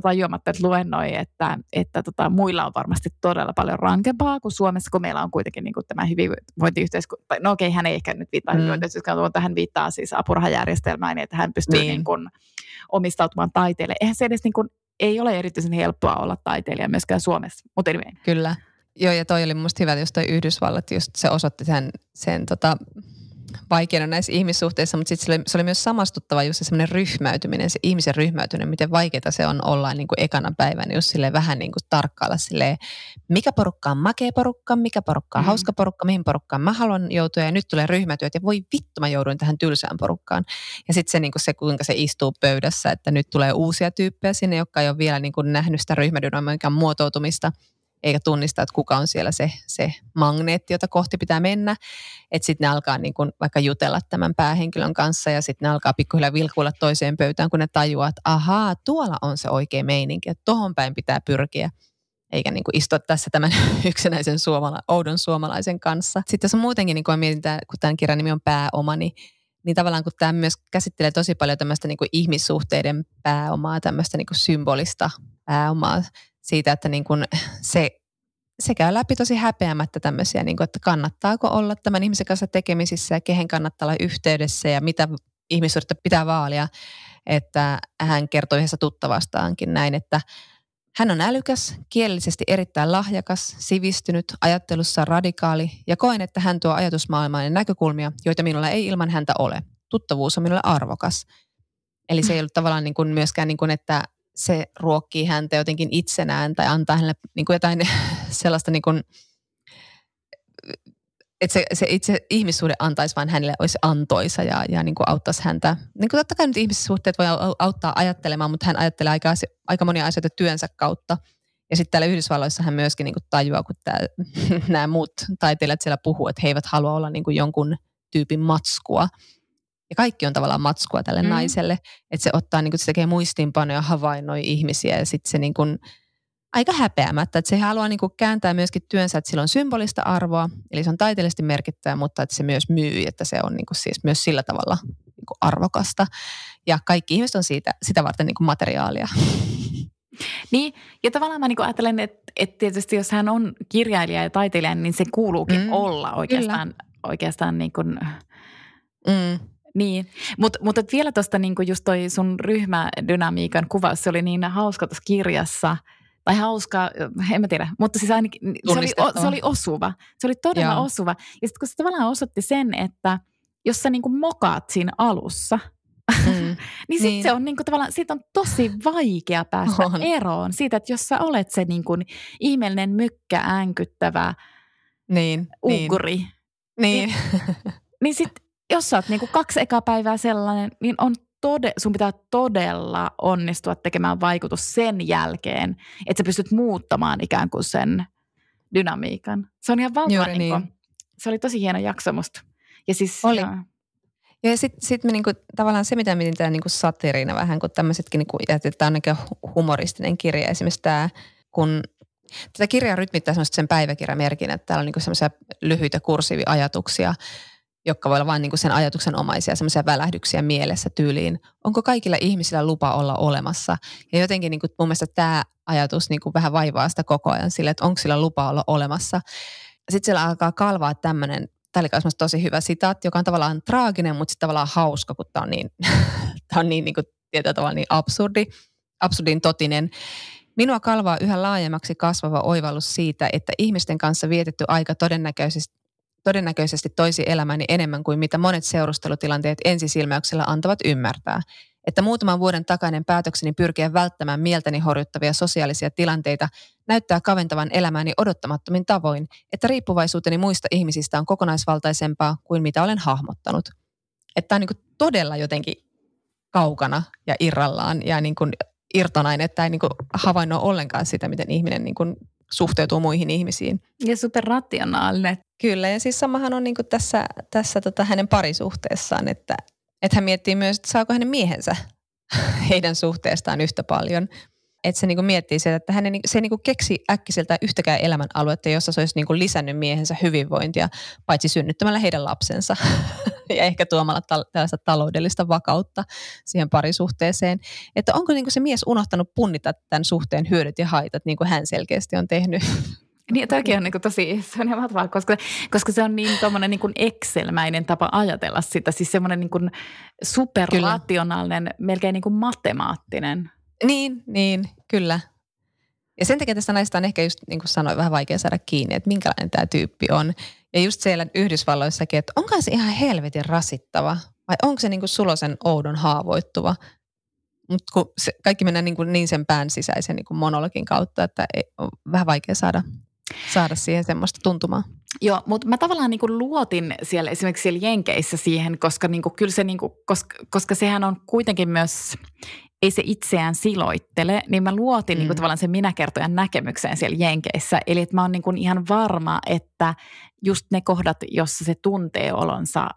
tajuamatta, että luennoi, että, että tota, muilla on varmasti todella paljon rankempaa kuin Suomessa, kun meillä on kuitenkin niin kuin tämä hyvinvointiyhteiskunta. No okei, hän ei ehkä nyt viittaa mm. hyvinvointiyhteiskuntaan, mutta hän viittaa siis apurahajärjestelmään, niin että hän pystyy niin. Niin kuin omistautumaan taiteelle. Eihän se edes niin kuin, ei ole erityisen helppoa olla taiteilija myöskään Suomessa, mutta anyway. Kyllä. Joo, ja toi oli mun hyvä, jos toi Yhdysvallat just se osoitti sen, sen tota, vaikeana näissä ihmissuhteissa, mutta sitten se, se oli myös samastuttava just se semmoinen ryhmäytyminen, se ihmisen ryhmäytyminen, miten vaikeaa se on olla niin kuin ekana päivänä, jos sille vähän niin kuin tarkkailla silleen, mikä porukka on makea porukka, mikä porukka on mm. hauska porukka, mihin porukkaan mä haluan joutua ja nyt tulee ryhmätyöt ja voi vittu mä jouduin tähän tylsään porukkaan. Ja sitten se, niin kuin se, kuinka se istuu pöydässä, että nyt tulee uusia tyyppejä sinne, jotka ei ole vielä niin kuin nähnyt sitä ryhmädynamiikan muotoutumista – eikä tunnista, että kuka on siellä se, se magneetti, jota kohti pitää mennä. Että sitten ne alkaa niin kun vaikka jutella tämän päähenkilön kanssa ja sitten ne alkaa pikkuhiljaa vilkuilla toiseen pöytään, kun ne tajuaa, että ahaa, tuolla on se oikea meininki, että tohon päin pitää pyrkiä eikä niin istua tässä tämän yksinäisen suomala, oudon suomalaisen kanssa. Sitten on muutenkin, niin kun mietitään, kun tämän kirjan nimi on Pääoma, niin, niin tavallaan kun tämä myös käsittelee tosi paljon tämmöistä niin kuin ihmissuhteiden pääomaa, tämmöistä niin kuin symbolista pääomaa, siitä, että niin kuin se, se käy läpi tosi häpeämättä tämmöisiä, niin kuin, että kannattaako olla tämän ihmisen kanssa tekemisissä ja kehen kannattaa olla yhteydessä ja mitä ihmissuhdetta pitää vaalia. Että hän kertoi yhdessä tuttavastaankin näin, että hän on älykäs, kielellisesti erittäin lahjakas, sivistynyt, ajattelussa radikaali ja koen, että hän tuo ajatusmaailmaan näkökulmia, joita minulla ei ilman häntä ole. Tuttavuus on minulle arvokas. Eli se ei ollut tavallaan niin kuin myöskään, niin kuin, että se ruokkii häntä jotenkin itsenään tai antaa hänelle niin kuin jotain sellaista, niin kuin, että se, se itse ihmissuhde antaisi vain hänelle, olisi antoisa ja, ja niin kuin auttaisi häntä. Niin kuin totta kai nyt ihmissuhteet voi auttaa ajattelemaan, mutta hän ajattelee aika, aika monia asioita työnsä kautta. Ja sitten täällä Yhdysvalloissa hän myöskin niin kuin tajuaa, kun tää, nämä muut taiteilijat siellä puhuu, että he eivät halua olla niin kuin jonkun tyypin matskua – ja kaikki on tavallaan matskua tälle mm. naiselle. Että se ottaa, niin kuin, se tekee muistiinpanoja, havainnoi ihmisiä ja sitten se niin kuin, aika häpeämättä, että se haluaa niin kuin kääntää myöskin työnsä, että sillä on symbolista arvoa, eli se on taiteellisesti merkittävä, mutta että se myös myy, että se on niin kuin siis myös sillä tavalla niin kuin arvokasta. Ja kaikki ihmiset on siitä, sitä varten niin kuin materiaalia. Niin, ja tavallaan mä niin ajattelen, että, että tietysti jos hän on kirjailija ja taiteilija, niin se kuuluukin mm, olla oikeastaan, oikeastaan niin kuin, mm niin, mutta mut vielä tuosta niinku just toi sun ryhmädynamiikan kuvaus, se oli niin hauska tuossa kirjassa. Tai hauska, en mä tiedä, mutta siis ainakin se oli, se oli osuva. Se oli todella Joo. osuva. Ja sitten kun se tavallaan osoitti sen, että jos sä niinku mokaat siinä alussa, mm. niin sitten niin. se on niinku tavallaan, siitä on tosi vaikea päästä on. eroon siitä, että jos sä olet se niinku ihmeellinen mykkä äänkyttävä niin, ugri, niin, niin, niin sitten jos sä oot niinku kaksi ekaa päivää sellainen, niin on tode, sun pitää todella onnistua tekemään vaikutus sen jälkeen, että sä pystyt muuttamaan ikään kuin sen dynamiikan. Se on ihan valtava niin. niin. Se oli tosi hieno jakso musta. Ja siis, oli. Ja, ja sitten sit me niinku, tavallaan se, mitä mietin tämä niinku satiriina vähän, kun tämmöisetkin, niinku, että tämä on humoristinen kirja. Esimerkiksi tämä, kun tätä kirjaa rytmittää sen päiväkirjamerkin, että täällä on niinku semmoisia lyhyitä kursiiviajatuksia – jotka voi olla vain niin sen ajatuksen omaisia, semmoisia välähdyksiä mielessä tyyliin. Onko kaikilla ihmisillä lupa olla olemassa? Ja jotenkin niin kuin mun mielestä tämä ajatus niin kuin vähän vaivaa sitä koko ajan sille, että onko sillä lupa olla olemassa. Sitten siellä alkaa kalvaa tämmöinen, tämä oli tosi hyvä sitaatti, joka on tavallaan traaginen, mutta sitten tavallaan hauska, kun tämä on niin, tämä on niin, niin kuin, tietyllä tavalla niin absurdi, absurdin totinen. Minua kalvaa yhä laajemmaksi kasvava oivallus siitä, että ihmisten kanssa vietetty aika todennäköisesti todennäköisesti toisi elämäni enemmän kuin mitä monet seurustelutilanteet ensisilmäyksellä antavat ymmärtää. että muutaman vuoden takainen päätökseni pyrkiä välttämään mieltäni horjuttavia sosiaalisia tilanteita näyttää kaventavan elämääni odottamattomin tavoin, että riippuvaisuuteni muista ihmisistä on kokonaisvaltaisempaa kuin mitä olen hahmottanut. Että tämä on niin todella jotenkin kaukana ja irrallaan ja niin kuin irtonainen, että ei niin havainnoi ollenkaan sitä, miten ihminen niin kuin suhteutuu muihin ihmisiin. Ja superrationaalinen. Kyllä, ja siis samahan on niin kuin tässä, tässä tota hänen parisuhteessaan, että, että hän miettii myös, että saako hänen miehensä heidän suhteestaan yhtä paljon. Että se niin kuin miettii sitä, että hän ei, se ei niin kuin keksi äkkiseltä yhtäkään elämän aluetta, jossa se olisi niin kuin lisännyt miehensä hyvinvointia, paitsi synnyttämällä heidän lapsensa ja ehkä tuomalla ta- tällaista taloudellista vakautta siihen parisuhteeseen. Että onko niin kuin se mies unohtanut punnita tämän suhteen hyödyt ja haitat, niin kuin hän selkeästi on tehnyt? Niin, toki on niin kuin tosi, se on ihan koska, koska se on niin tuommoinen niin Excel-mäinen tapa ajatella sitä. Siis semmoinen niin superrationaalinen, melkein niin kuin matemaattinen. Niin, niin, kyllä. Ja sen takia tästä naista on ehkä just niin kuin sanoin, vähän vaikea saada kiinni, että minkälainen tämä tyyppi on. Ja just siellä Yhdysvalloissakin, että onko se ihan helvetin rasittava vai onko se niin kuin sulosen oudon haavoittuva. Mutta kun se, kaikki mennään niin, kuin niin sen pään sisäisen niin kuin monologin kautta, että ei, on vähän vaikea saada saada siihen semmoista tuntumaa. Joo, mutta mä tavallaan niin kuin luotin siellä esimerkiksi siellä Jenkeissä siihen, koska, niin kuin, kyllä se, niin kuin, koska, koska sehän on kuitenkin myös, ei se itseään siloittele, niin mä luotin mm. niin kuin, tavallaan sen minäkertojan näkemykseen siellä Jenkeissä. Eli että mä oon niin kuin ihan varma, että just ne kohdat, jossa se tuntee olonsa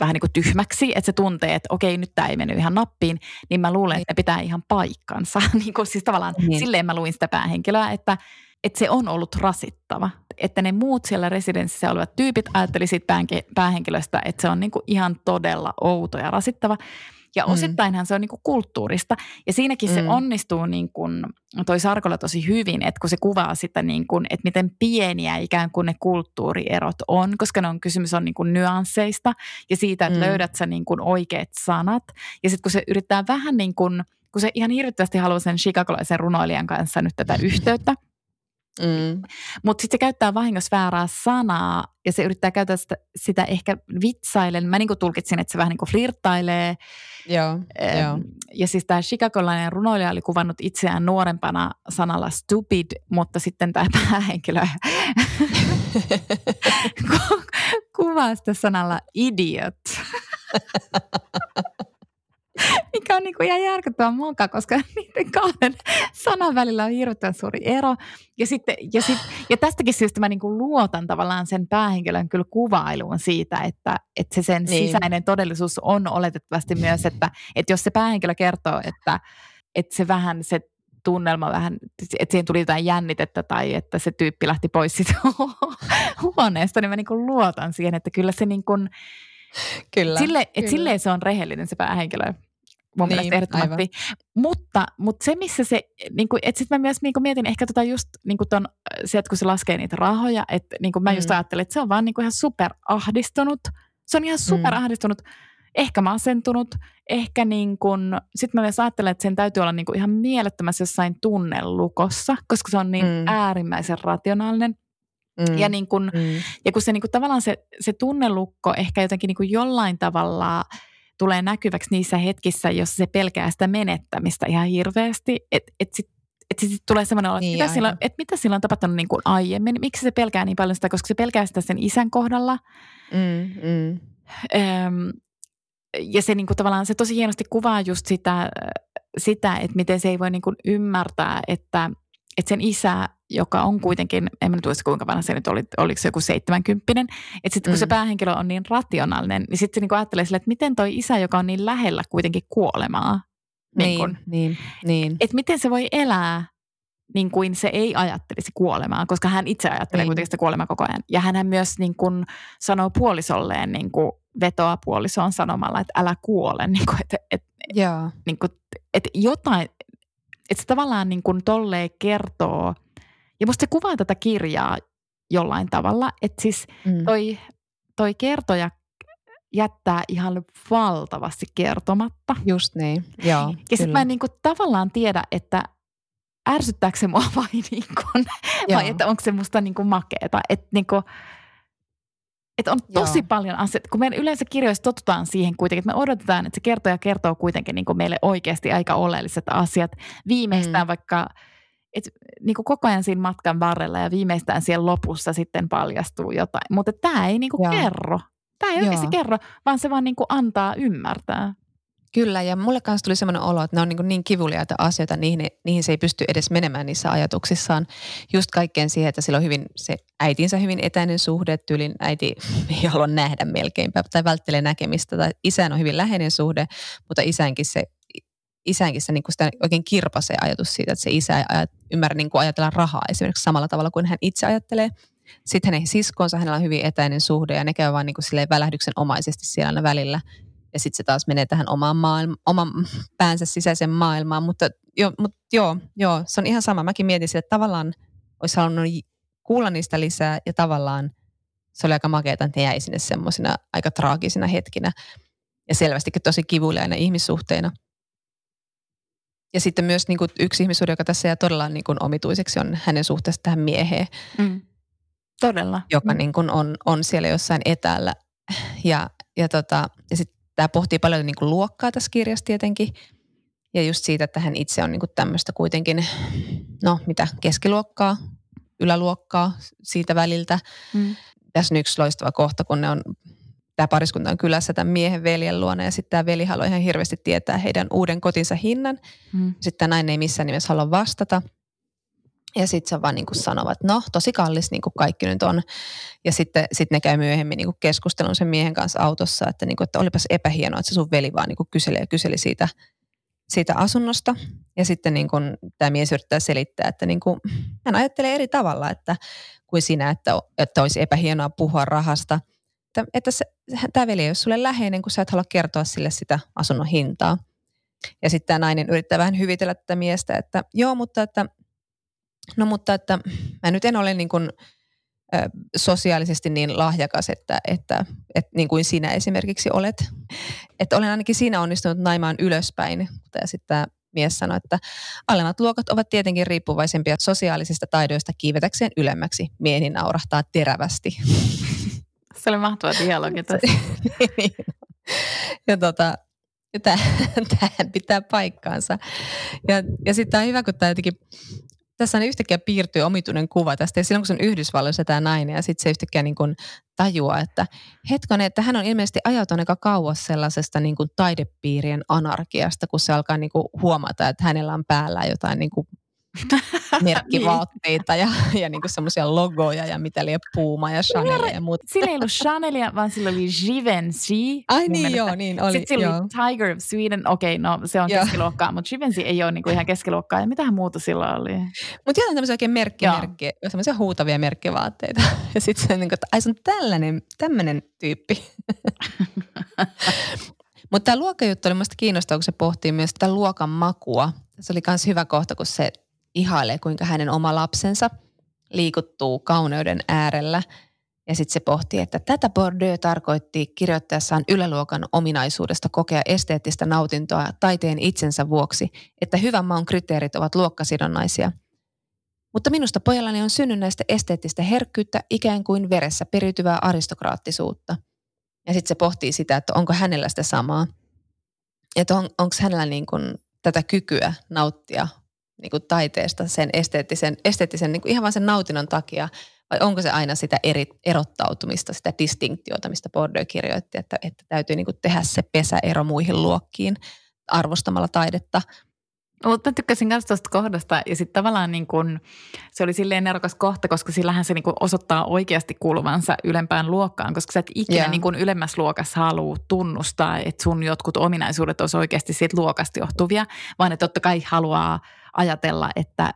vähän niin kuin tyhmäksi, että se tuntee, että okei, nyt tämä ei mennyt ihan nappiin, niin mä luulen, että ne pitää ihan paikkansa. niin kuin, siis tavallaan niin. silleen mä luin sitä päähenkilöä, että – että se on ollut rasittava. Että ne muut siellä residenssissä olevat tyypit ajatteli siitä päähenkilöstä, että se on niinku ihan todella outo ja rasittava. Ja mm. osittainhan se on niinku kulttuurista. Ja siinäkin mm. se onnistuu niin kuin toi Sarkola tosi hyvin, että kun se kuvaa sitä, niin kuin, että miten pieniä ikään kuin ne kulttuurierot on, koska ne on kysymys on niin kuin nyansseista ja siitä, että mm. löydät sä niin kuin oikeat sanat. Ja sitten kun se yrittää vähän niin kuin, kun se ihan hirvittävästi haluaa sen chicagolaisen runoilijan kanssa nyt tätä yhteyttä – Mm. Mutta sitten se käyttää vahingossa väärää sanaa ja se yrittää käyttää sitä, sitä ehkä vitsailen. Mä niin tulkitsin, että se vähän niin kuin flirttailee. Joo, ähm, joo. Ja siis tämä chicagolainen runoilija oli kuvannut itseään nuorempana sanalla stupid, mutta sitten tämä päähenkilö kuvaa sitä sanalla idiot. mikä on niinku ihan järkyttävän monka, koska niiden kahden sanan välillä on hirveän suuri ero. Ja, sitten, ja, sit, ja tästäkin syystä mä niinku luotan tavallaan sen päähenkilön kyllä kuvailuun siitä, että, että se sen niin. sisäinen todellisuus on oletettavasti myös, että, että jos se päähenkilö kertoo, että, että se vähän se tunnelma vähän, että siihen tuli jotain jännitettä tai että se tyyppi lähti pois siitä huoneesta, niin mä niin luotan siihen, että kyllä se niin kuin, Kyllä, sille, kyllä. Et silleen se on rehellinen se päähenkilö mun niin, mielestä ehdottomasti. Mutta, mutta se, missä se, niin kuin, että sitten mä myös niin kuin mietin ehkä tota just niin kuin ton, se, että kun se laskee niitä rahoja, että niin kuin mä mm. just ajattelin, että se on vaan niin kuin ihan superahdistunut. Se on ihan superahdistunut, mm. ehkä masentunut, ehkä niin kuin, sitten mä myös ajattelen, että sen täytyy olla niin kuin ihan mielettömässä jossain tunnelukossa, koska se on niin mm. äärimmäisen rationaalinen. Mm. Ja, niin kun, mm. ja kun se niin kun tavallaan se, se tunnelukko ehkä jotenkin niin kuin jollain tavalla – tulee näkyväksi niissä hetkissä, jossa se pelkää sitä menettämistä ihan hirveästi. Että et sitten et sit tulee semmoinen olo, niin, mitä, sillä, et mitä sillä on tapahtunut niin kuin aiemmin. Miksi se pelkää niin paljon sitä, koska se pelkää sitä sen isän kohdalla. Mm, mm. Öm, ja se niin kuin tavallaan se tosi hienosti kuvaa just sitä, sitä että miten se ei voi niin kuin ymmärtää, että, että sen isä joka on kuitenkin, en nyt muista kuinka vanha se nyt oli, oliko se joku 70 että sitten kun mm. se päähenkilö on niin rationaalinen, niin sitten se niin ajattelee sille, että miten toi isä, joka on niin lähellä kuitenkin kuolemaa, niin, niin, kun, niin, niin. että miten se voi elää niin kuin se ei ajattelisi kuolemaa, koska hän itse ajattelee niin. kuitenkin sitä kuolemaa koko ajan. Ja hän myös niin kuin sanoo puolisolleen, niin kuin vetoa puolisoon sanomalla, että älä kuole. Niin kuin, että, että, niin kuin, että jotain, että se tavallaan niin kuin tolleen kertoo – ja musta se kuvaa tätä kirjaa jollain tavalla, että siis mm. toi, toi kertoja jättää ihan valtavasti kertomatta. Just niin, joo. Ja sitten mä en niinku tavallaan tiedä, että ärsyttääkö se mua vai, niinku, vai että onko se musta niinku makeeta. Että niinku, et on tosi Joo. paljon asioita, kun me yleensä kirjoissa totutaan siihen kuitenkin, että me odotetaan, että se kertoja kertoo kuitenkin niin meille oikeasti aika oleelliset asiat. Viimeistään mm. vaikka että niin kuin koko ajan siinä matkan varrella ja viimeistään siellä lopussa sitten paljastuu jotain. Mutta tämä ei niin kuin Joo. kerro. Tämä ei oikeasti kerro, vaan se vaan niin kuin antaa ymmärtää. Kyllä, ja mulle kanssa tuli semmoinen olo, että ne on niin, niin kivuliaita asioita, niihin, niihin se ei pysty edes menemään niissä ajatuksissaan. Just kaikkeen siihen, että sillä on hyvin se äitinsä hyvin etäinen suhde, tyylin äiti ei halua nähdä melkeinpä tai välttelee näkemistä. Tai isän on hyvin läheinen suhde, mutta isänkin se, isänkin se, niin kuin sitä oikein kirpasee ajatus siitä, että se isä ei ajat, ymmärrä niin kuin ajatella rahaa esimerkiksi samalla tavalla kuin hän itse ajattelee. Sitten hänen siskonsa, hänellä on hyvin etäinen suhde ja ne käy vaan niin kuin välähdyksen omaisesti siellä aina välillä. Ja sitten se taas menee tähän omaan maailma, oman päänsä sisäiseen maailmaan. Mutta, jo, mutta joo, joo, se on ihan sama. Mäkin mietin sitä, että tavallaan olisi halunnut kuulla niistä lisää ja tavallaan se oli aika makeata, että ne jäi sinne semmoisina aika traagisina hetkinä ja selvästikin tosi kivuliaina ihmissuhteina. Ja sitten myös niin kuin yksi ihmissuhde, joka tässä jää todella niin kuin omituiseksi, on hänen suhteessa tähän mieheen, Mm. Todella. joka Mm. niin kuin on, on siellä jossain etäällä. Ja, ja, tota, ja sitten tämä pohtii paljon niin kuin luokkaa tässä kirjassa tietenkin. Ja just siitä, että hän itse on niin kuin tämmöistä kuitenkin, no mitä, keskiluokkaa, yläluokkaa siitä väliltä. Mm. Tässä on yksi loistava kohta, kun ne on, tämä pariskunta on kylässä tämän miehen veljen luona ja sitten tämä veli haluaa ihan hirveästi tietää heidän uuden kotinsa hinnan. Mm. Sitten tämä nainen ei missään nimessä halua vastata. Ja sitten se vaan niin kuin sanoo, että no tosi kallis niin kuin kaikki nyt on. Ja sitten sit ne käy myöhemmin niin kuin keskustelun sen miehen kanssa autossa, että, niin kuin, että olipas epähienoa, että se sun veli vaan niin kuin kyseli ja kyseli siitä, siitä asunnosta. Ja sitten niin kuin, tämä mies yrittää selittää, että niin kuin, hän ajattelee eri tavalla että, kuin sinä, että, että olisi epähienoa puhua rahasta. Että, että se, tämä veli ei ole sulle läheinen, kun sä et halua kertoa sille sitä asunnon hintaa. Ja sitten tämä nainen yrittää vähän hyvitellä tätä miestä, että joo, mutta että, no mutta että mä nyt en ole niin kuin, ö, sosiaalisesti niin lahjakas, että, että, että niin kuin sinä esimerkiksi olet. Että olen ainakin siinä onnistunut naimaan ylöspäin. Ja sitten mies sanoi, että alemmat luokat ovat tietenkin riippuvaisempia sosiaalisista taidoista kiivetäkseen ylemmäksi. Mieheni naurahtaa terävästi. Se oli mahtava dialogi tässä. Niin. ja tota, tähän pitää paikkaansa. Ja, ja sitten on hyvä, kun tämä jotenkin, tässä on yhtäkkiä piirtyy omituinen kuva tästä. Ja silloin kun se on Yhdysvalloissa tämä nainen ja sitten se yhtäkkiä niin kuin tajuaa, että hetkonen, että hän on ilmeisesti ajautunut aika kauas sellaisesta niin kuin taidepiirien anarkiasta, kun se alkaa niin kuin huomata, että hänellä on päällä jotain niin kuin merkkivaatteita ja, ja niin kuin semmoisia logoja ja mitä liian Puma ja Chanel ja muuta. Sillä ei ollut Chanelia, vaan sillä oli Givenchy. Ai niin joo, niin oli. Sitten sillä joo. oli Tiger of Sweden, okei, no se on Joo. keskiluokkaa, mutta Givenchy ei ole niinku ihan keskiluokkaa. Ja mitähän muuta sillä oli? Mutta jotain tämmöisiä oikein merkki, Joo. merkki, semmoisia huutavia merkkivaatteita. Ja sitten se on niin kuin, että ai se on tällainen, tämmöinen tyyppi. Mutta tämä luokkajuttu oli minusta kiinnostavaa, kun se pohtii myös tätä luokan makua. Se oli myös hyvä kohta, kun se ihailee, kuinka hänen oma lapsensa liikuttuu kauneuden äärellä. Ja sitten se pohtii, että tätä Bordeaux tarkoitti kirjoittaessaan yläluokan ominaisuudesta kokea esteettistä nautintoa taiteen itsensä vuoksi, että hyvän maun kriteerit ovat luokkasidonnaisia. Mutta minusta pojallani on synnynnäistä esteettistä herkkyyttä ikään kuin veressä periytyvää aristokraattisuutta. Ja sitten se pohtii sitä, että onko hänellä sitä samaa. Että on, onko hänellä niin kuin tätä kykyä nauttia niin kuin taiteesta sen esteettisen, esteettisen niin kuin ihan vain sen nautinnon takia, vai onko se aina sitä eri, erottautumista, sitä distinktiota, mistä Bordeaux kirjoitti, että, että täytyy niin kuin tehdä se pesäero muihin luokkiin arvostamalla taidetta. Mutta mä tykkäsin myös tuosta kohdasta ja sitten tavallaan niin kun, se oli silleen nerokas kohta, koska sillähän se niin kun osoittaa oikeasti kuuluvansa ylempään luokkaan, koska sä et ikinä Joo. niin kun ylemmässä luokassa halua tunnustaa, että sun jotkut ominaisuudet olisi oikeasti siitä luokasta johtuvia, vaan että totta kai haluaa ajatella, että,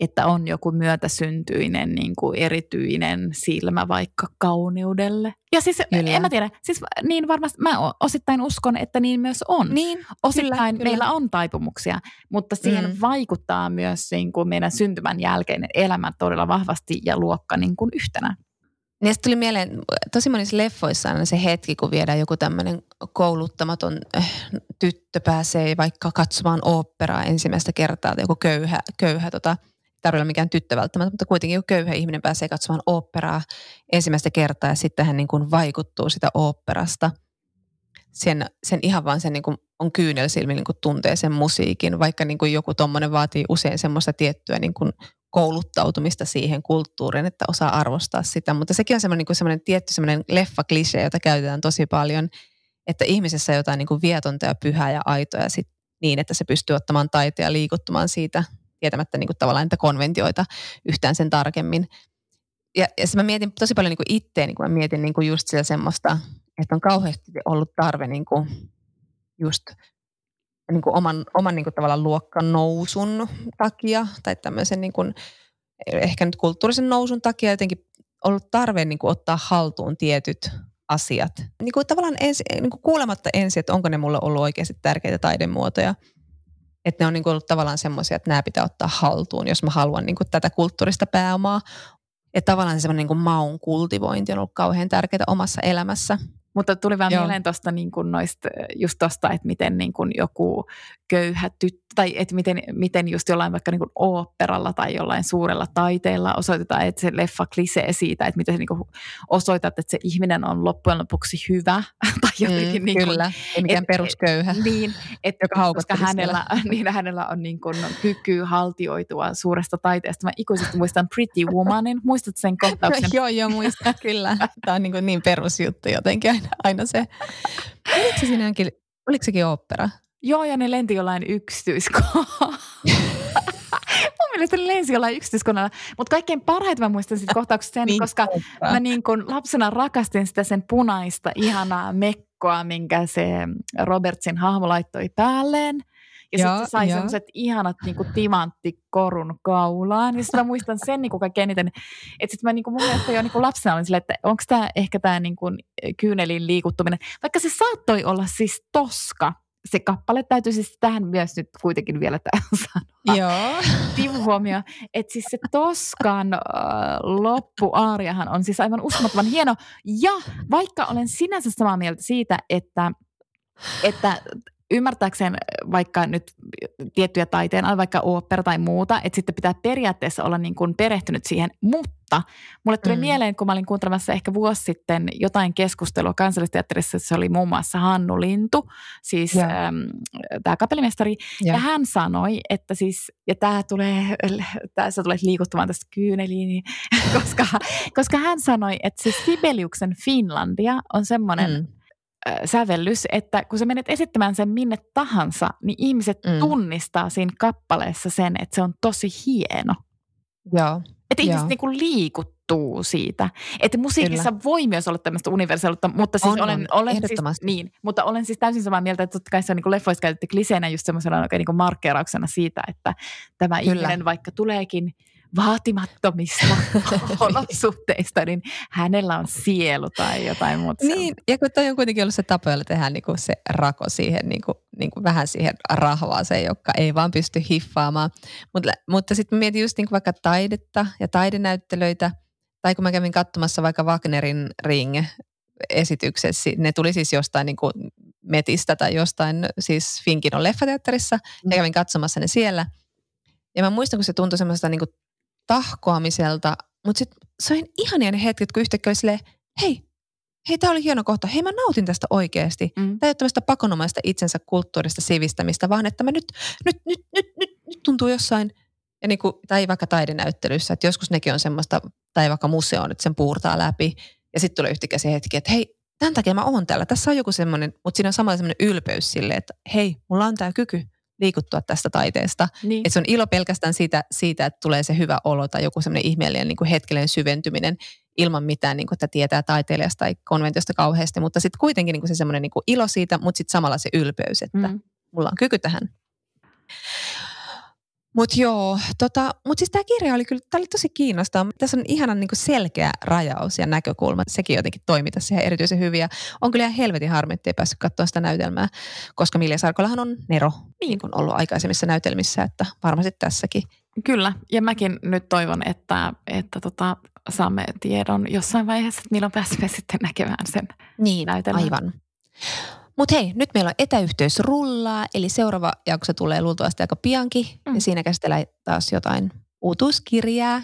että on joku myötäsyntyinen niin kuin erityinen silmä vaikka kauneudelle. Ja siis Kyllä. en mä tiedä, siis niin varmasti mä osittain uskon, että niin myös on. Niin, Osittain Kyllä, kyllä. meillä on taipumuksia, mutta siihen Mm. vaikuttaa myös niin kuin meidän syntymän jälkeinen elämä todella vahvasti ja luokka niin kuin yhtenä. Niin tuli mieleen, tosi monissa leffoissa on se hetki, kun viedään joku tämmöinen kouluttamaton äh, tyttö pääsee vaikka katsomaan oopperaa ensimmäistä kertaa, tai joku köyhä, köyhä tota, tarvitse mikään tyttö välttämättä, mutta kuitenkin kun köyhä ihminen pääsee katsomaan oopperaa ensimmäistä kertaa ja sitten hän niin kuin vaikuttuu sitä oopperasta. Sen, sen ihan vaan sen niin kuin on kyynel silmin niin kuin tuntee sen musiikin, vaikka niin kuin joku tuommoinen vaatii usein semmoista tiettyä niin kuin kouluttautumista siihen kulttuuriin, että osaa arvostaa sitä. Mutta sekin on semmoinen, niin semmoinen tietty semmoinen leffa jota käytetään tosi paljon, että ihmisessä jotain niin kuin vietonta ja pyhää ja aitoa sit niin, että se pystyy ottamaan taiteen ja liikuttumaan siitä tietämättä niin kuin tavallaan niitä konventioita yhtään sen tarkemmin. Ja, ja mä mietin tosi paljon niin kuin itteeni, kun mä mietin niin kuin just sitä semmoista, että on kauheasti ollut tarve niin kuin just niin kuin oman, oman niin kuin tavallaan luokkan nousun takia tai tämmöisen niin kuin, ehkä nyt kulttuurisen nousun takia jotenkin ollut tarve niin kuin ottaa haltuun tietyt asiat. Niin kuin tavallaan ensi, niin kuin kuulematta ensin, että onko ne mulle ollut oikeasti tärkeitä taidemuotoja. Että ne on niin kuin ollut tavallaan semmoisia, että nämä pitää ottaa haltuun, jos mä haluan niin kuin tätä kulttuurista pääomaa. Että tavallaan se semmoinen niin maun kultivointi on ollut kauhean tärkeää omassa elämässä. Mutta tuli vaan Joo. mieleen tuosta niin kuin noista, just tuosta, että miten niin kuin joku köyhä tyttö, tai että miten, miten just jollain vaikka niin kuin oopperalla tai jollain suurella taiteella osoitetaan, että se leffa klisee siitä, että miten niin kuin osoitat, että se ihminen on loppujen lopuksi hyvä. tai jotenkin mm, niin kuin, kyllä, ei mikään et, perusköyhä. Niin, et, joka koska hänellä, niin, hänellä on niin kuin kyky haltioitua suuresta taiteesta. Mä ikuisesti muistan Pretty Womanin, muistat sen kohtauksen? joo, joo, muistan kyllä. Tämä on niin, kuin niin perusjuttu jotenkin aina, aina se. Oliko se sinäkin, oliko sekin opera? Joo, ja ne lenti jollain yksityiskohdalla. Mun mielestä ne lensi jollain yksityiskohdalla. Mutta kaikkein parhaiten mä muistan sitten kohtaukset sen, niin, koska mä niin kun lapsena rakastin sitä sen punaista, ihanaa mekkoa, minkä se Robertsin hahmo laittoi päälleen. Ja sitten se sai semmoiset ihanat niinku timanttikorun kaulaan. Ja sitten mä muistan sen niinku kaikkein eniten, että sitten mä niinku, mun mielestä jo niinku lapsena olin silleen, että onko tämä ehkä tämä niinku kyynelin liikuttuminen. Vaikka se saattoi olla siis toska, se kappale täytyy siis tähän myös nyt kuitenkin vielä sanoa. Joo. Tivuhuomio, että siis se Toskan äh, loppuaariahan on siis aivan uskomattoman hieno. Ja vaikka olen sinänsä samaa mieltä siitä, että, että ymmärtääkseen vaikka nyt tiettyjä taiteen, vaikka opera tai muuta, että sitten pitää periaatteessa olla niin kuin perehtynyt siihen, mutta mulle tuli mm. mieleen, kun mä olin kuuntelemassa ehkä vuosi sitten jotain keskustelua kansallisteatterissa, se oli muun muassa Hannu Lintu, siis yeah. tämä kapellimestari, yeah. ja hän sanoi, että siis, ja tämä tulee, tässä tulee liikuttamaan tästä kyyneliin, niin, koska, koska hän sanoi, että siis Sibeliuksen Finlandia on semmoinen, mm sävellys, että kun sä menet esittämään sen minne tahansa, niin ihmiset mm. tunnistaa siinä kappaleessa sen, että se on tosi hieno. Joo. Että ihmiset niinku liikuttuu siitä. Että musiikissa Kyllä. voi myös olla tämmöistä universaalisuutta, mutta siis on, olen, on, olen siis, niin, mutta olen siis täysin samaa mieltä, että totta kai se on niin leffoissa käytetty kliseenä just semmoisena oikein niin markkeerauksena siitä, että tämä Kyllä. ihminen vaikka tuleekin – vaatimattomista olosuhteista, niin hänellä on sielu tai jotain muuta. Niin, ja kun toi on kuitenkin ollut se tapa, jolla tehdään niin kuin se rako siihen, niin kuin, niin kuin vähän siihen rahvaaseen, joka ei vaan pysty hiffaamaan. Mutta, mutta sitten mietin just niin kuin vaikka taidetta ja taidenäyttelöitä, tai kun mä kävin katsomassa vaikka Wagnerin ring esityksessä, ne tuli siis jostain niin kuin Metistä tai jostain siis Finkinon leffateatterissa, mm. ja kävin katsomassa ne siellä. Ja mä muistan, kun se tuntui semmoista niin kuin tahkoamiselta, mutta sitten se on ihania ne hetket, kun yhtäkkiä oli silleen, hei, hei, tämä oli hieno kohta. Hei, mä nautin tästä oikeasti. Mm. Tämä ei ole tämmöistä pakonomaista itsensä kulttuurista sivistämistä, vaan että mä nyt, nyt, nyt, nyt, nyt, nyt tuntuu jossain, ja niin kuin, tai vaikka taidenäyttelyssä, että joskus nekin on semmoista, tai vaikka museoon, että sen puurtaa läpi, ja sitten tulee yhtäkkiä se hetki, että hei, tämän takia mä oon täällä. Tässä on joku semmoinen, mutta siinä on samalla semmoinen ylpeys sille, että hei, mulla on tämä kyky liikuttua tästä taiteesta. Niin. Että se on ilo pelkästään siitä, siitä, että tulee se hyvä olo tai joku semmoinen ihmeellinen niin kuin hetkellinen syventyminen ilman mitään, niin kuin, että tietää taiteilijasta tai konventiosta kauheasti, mutta sitten kuitenkin niin kuin se semmoinen niin kuin ilo siitä, mutta sitten samalla se ylpeys, että mm. mulla on kyky tähän. Mutta joo, tota, mutta siis tämä kirja oli kyllä, tämä oli tosi kiinnostava. Tässä on ihanan niin selkeä rajaus ja näkökulma. Sekin jotenkin toimi tässä ihan erityisen hyvin. Ja on kyllä ihan helvetin harmi, ettei päässyt katsoa sitä näytelmää, koska Milja Sarkolahan on Nero, niin kuin ollut aikaisemmissa näytelmissä, että varmasti tässäkin. Kyllä, ja mäkin nyt toivon, että, että tota, saamme tiedon jossain vaiheessa, että milloin pääsemme sitten näkemään sen niin, näytelmän. aivan. Mutta hei, nyt meillä on etäyhteys rullaa, eli seuraava jakso tulee luultavasti aika piankin. Mm. Ja siinä käsitellään taas jotain uutuuskirjaa.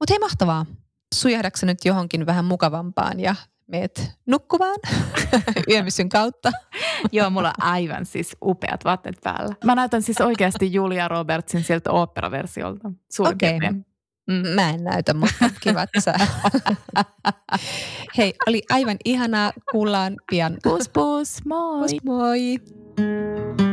Mutta hei mahtavaa. Sujahdaksä nyt johonkin vähän mukavampaan ja meet nukkumaan yömissyn kautta? Joo, mulla on aivan siis upeat vaatteet päällä. Mä näytän siis oikeasti Julia Robertsin sieltä operaversiolta. Okei. Okay. Mä en näytä, mutta kiva, että sä. Hei, oli aivan ihanaa. Kuullaan pian. Pus pus, moi. Pus moi.